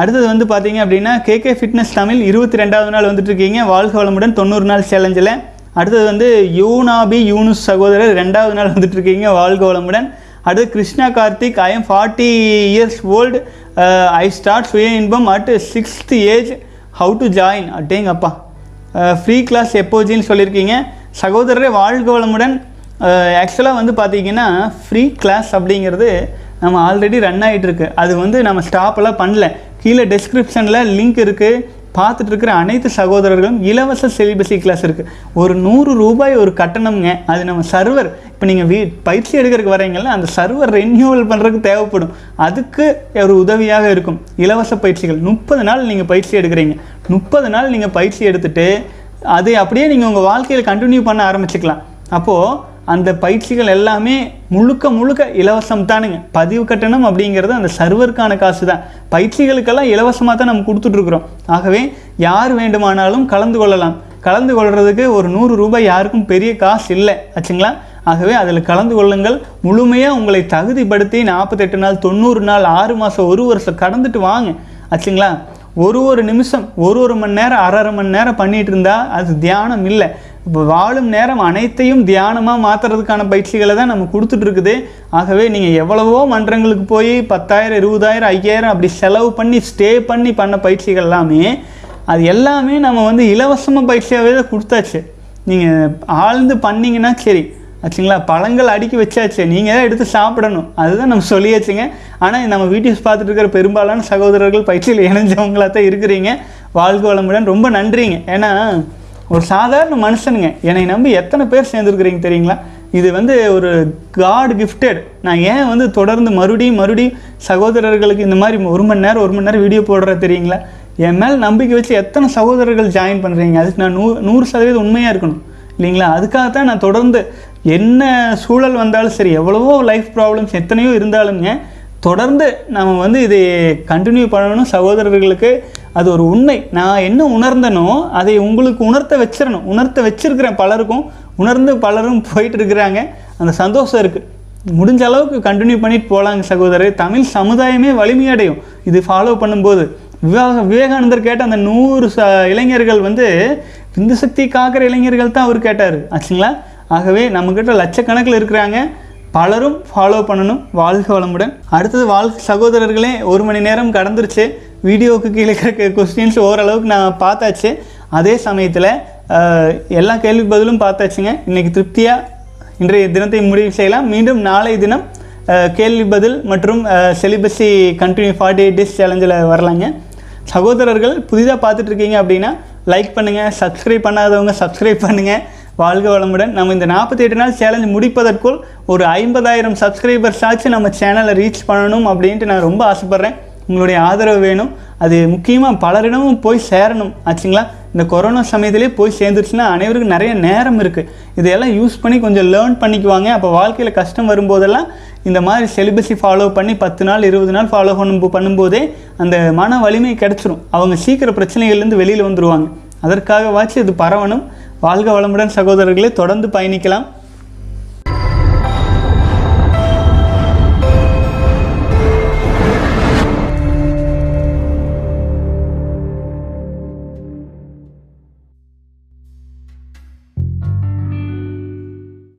அடுத்தது வந்து பார்த்தீங்க அப்படின்னா கேகே ஃபிட்னஸ் தமிழ் இருபத்தி ரெண்டாவது நாள் வந்துட்டு இருக்கீங்க. வாழ்க வளமுடன். தொண்ணூறு நாள் சேலஞ்சில் அடுத்தது வந்து யூனாபி யூனுஸ் சகோதரர் ரெண்டாவது நாள் வந்துட்டு இருக்கீங்க வாழ்க வளமுடன். அடுத்து Krishna Karthik I am forty years old I start சுய இன்பம் at sixth age how to join அட்டேங்கப்பா free class எப்போஜின்னு சொல்லியிருக்கீங்க. சகோதரரே வாழ்க வளமுடன். Uh, ஆக்சுவலாக வந்து பார்த்தீங்கன்னா ஃப்ரீ கிளாஸ் அப்படிங்கிறது நம்ம ஆல்ரெடி ரன் ஆகிட்டுருக்கு அது வந்து நம்ம ஸ்டாப்பெல்லாம் பண்ணல. கீழே டெஸ்கிரிப்ஷனில் லிங்க் இருக்குது பார்த்துட்டு இருக்கிற அனைத்து சகோதரர்களும் இலவச செலிபஸி கிளாஸ் இருக்குது ஒரு நூறு ரூபாய் ஒரு கட்டணம்ங்க. அது நம்ம சர்வர் இப்போ நீங்கள் வீ பயிற்சி எடுக்கிறதுக்கு வரீங்கல்ல அந்த சர்வர் ரெனியூவல் பண்ணுறதுக்கு தேவைப்படும். அதுக்கு ஒரு உதவியாக இருக்கும். இலவச பயிற்சிகள். முப்பது நாள் நீங்கள் பயிற்சி எடுக்கிறீங்க. முப்பது நாள் நீங்கள் பயிற்சி எடுத்துட்டு அதை அப்படியே நீங்கள் உங்கள் வாழ்க்கையில் கண்டினியூ பண்ண ஆரம்பிச்சுக்கலாம். அப்போது அந்த பயிற்சிகள் எல்லாமே முழுக்க முழுக்க இலவசம் தானுங்க. பதிவு கட்டணம் அப்படிங்கிறது அந்த சர்வருக்கான காசு தான் பயிற்சிகளுக்கெல்லாம் இலவசமாக தான் நம்ம கொடுத்துட்ருக்குறோம். ஆகவே யார் வேண்டுமானாலும் கலந்து கொள்ளலாம். கலந்து கொள்கிறதுக்கு ஒரு நூறு ரூபாய் யாருக்கும் பெரிய காசு இல்லை. ஆச்சுங்களா? ஆகவே அதில் கலந்து கொள்ளுங்கள். முழுமையாக உங்களை தகுதிப்படுத்தி நாற்பத்தெட்டு நாள் தொண்ணூறு நாள் ஆறு மாதம் ஒரு வருஷம் கடந்துட்டு வாங்க. ஆச்சுங்களா? ஒரு ஒரு நிமிஷம் ஒரு ஒரு மணி நேரம் அரை அரை மணி நேரம் பண்ணிகிட்டு இருந்தால் அது தியானம் இல்லை. வாழும் நேரம் அனைத்தையும் தியானமாக மாற்றுறதுக்கான பயிற்சிகளை தான் நம்ம கொடுத்துட்ருக்குது ஆகவே நீங்கள் எவ்வளவோ மன்றங்களுக்கு போய் பத்தாயிரம் இருபதாயிரம் ஐயாயிரம் அப்படி செலவு பண்ணி ஸ்டே பண்ணி பண்ண பயிற்சிகள் எல்லாமே அது எல்லாமே நம்ம வந்து இலவசமாக பயிற்சியாகவே தான் கொடுத்தாச்சு. நீங்கள் ஆழ்ந்து பண்ணிங்கன்னா சரி. ஆச்சுங்களா? பழங்கள் அடுக்கி வச்சாச்சு. நீங்கள் தான் எடுத்து சாப்பிடணும். அதுதான் நம்ம சொல்லியாச்சுங்க. ஆனால் நம்ம வீடியோஸ் பார்த்துட்டு இருக்கிற பெரும்பாலான சகோதரர்கள் பயிற்சியில் இணைஞ்சவங்களா தான் இருக்கிறீங்க. வாழ்க வளமுடன். ரொம்ப நன்றிங்க. ஏன்னா ஒரு சாதாரண மனுஷனுங்க. என்னை நம்பி எத்தனை பேர் சேர்ந்துருக்குறீங்க தெரியுங்களா? இது வந்து ஒரு காட் கிஃப்டட் நான் ஏன் வந்து தொடர்ந்து மறுபடியும் மறுபடியும் சகோதரர்களுக்கு இந்த மாதிரி ஒரு மணி நேரம் ஒரு மணி நேரம் வீடியோ போடுற தெரியுங்களா? என் மேல் நம்பிக்கை வச்சு எத்தனை சகோதரர்கள் ஜாயின் பண்ணுறீங்க அதுக்கு நான் நூ நூறு சதவீதம் உண்மையாக இருக்கணும். இல்லைங்களா? அதுக்காகத்தான் நான் தொடர்ந்து என்ன சூழல் வந்தாலும் சரி எவ்வளவோ லைஃப் ப்ராப்ளம்ஸ் எத்தனையோ இருந்தாலுங்க தொடர்ந்து நம்ம வந்து இதை கண்டினியூ பண்ணணும் சகோதரர்களுக்கு. அது ஒரு உண்மை. நான் என்ன உணர்ந்தனோ அதை உங்களுக்கு உணர்த்த வச்சிடணும் உணர்த்த வச்சிருக்கிறேன் பலருக்கும். உணர்ந்து பலரும் போயிட்டு இருக்கிறாங்க. அந்த சந்தோஷம் இருக்குது முடிஞ்ச அளவுக்கு கண்டினியூ பண்ணிட்டு போகலாங்க சகோதரர். தமிழ் சமுதாயமே வலிமையடையும். இது ஃபாலோ பண்ணும்போது. விவேக விவேகானந்தர் கேட்ட அந்த நூறு ச இளைஞர்கள் வந்து இந்து சக்தி காக்கிற இளைஞர்கள் தான் அவர் கேட்டார். ஆச்சுங்களா? ஆகவே நம்மக்கிட்ட லட்சக்கணக்கில் இருக்கிறாங்க. பலரும் ஃபாலோ பண்ணணும். வாழ்க வளமுடன். அடுத்தது வாழ்க சகோதரர்களே ஒரு மணி நேரம் கடந்துருச்சு. வீடியோவுக்கு கீழே இருக்க கொஸ்டின்ஸ் ஓரளவுக்கு நான் பார்த்தாச்சு. அதே சமயத்தில் எல்லா கேள்வி பதிலும் பார்த்தாச்சுங்க. இன்னைக்கு திருப்தியாக இன்றைய தினத்தை முடிவு செய்யலாம். மீண்டும் நாளை தினம் கேள்வி பதில் மற்றும் celibacy continue forty eight days சேலஞ்சில் வரலாங்க. சகோதரர்கள் புதிதாக பார்த்துட்ருக்கீங்க அப்படின்னா லைக் பண்ணுங்கள் சப்ஸ்கிரைப் பண்ணாதவங்க சப்ஸ்கிரைப் பண்ணுங்கள் வாழ்க வளமுடன். நம்ம இந்த நாற்பத்தி எட்டு நாள் சேலஞ்ச் முடிப்பதற்குள் ஒரு ஐம்பதாயிரம் சப்ஸ்கிரைபர்ஸ் ஆச்சு நம்ம சேனலை ரீச் பண்ணணும் அப்படின்ட்டு நான் ரொம்ப ஆசைப்பட்றேன். உங்களுடைய ஆதரவு வேணும். அது முக்கியமாக பலரிடமும் போய் சேரணும். ஆச்சுங்களா? இந்த கொரோனா சமயத்திலே போய் சேர்ந்துருச்சுன்னா அனைவருக்கும் நிறைய நேரம் இருக்குது இதையெல்லாம் யூஸ் பண்ணி கொஞ்சம் லேர்ன் பண்ணிக்குவாங்க. அப்போ வாழ்க்கையில் கஷ்டம் வரும்போதெல்லாம் இந்த மாதிரி செலிபஸை ஃபாலோ பண்ணி பத்து நாள் இருபது நாள் ஃபாலோ பண்ணும் பண்ணும்போதே அந்த மன வலிமை கிடச்சிரும். அவங்க சீக்கிர பிரச்சனைகள்லேருந்து வெளியில் வந்துடுவாங்க அதற்காகவாச்சும் இது பரவணும். வாழ்க வளமுடன் சகோதரர்களே தொடர்ந்து பயணிக்கலாம்.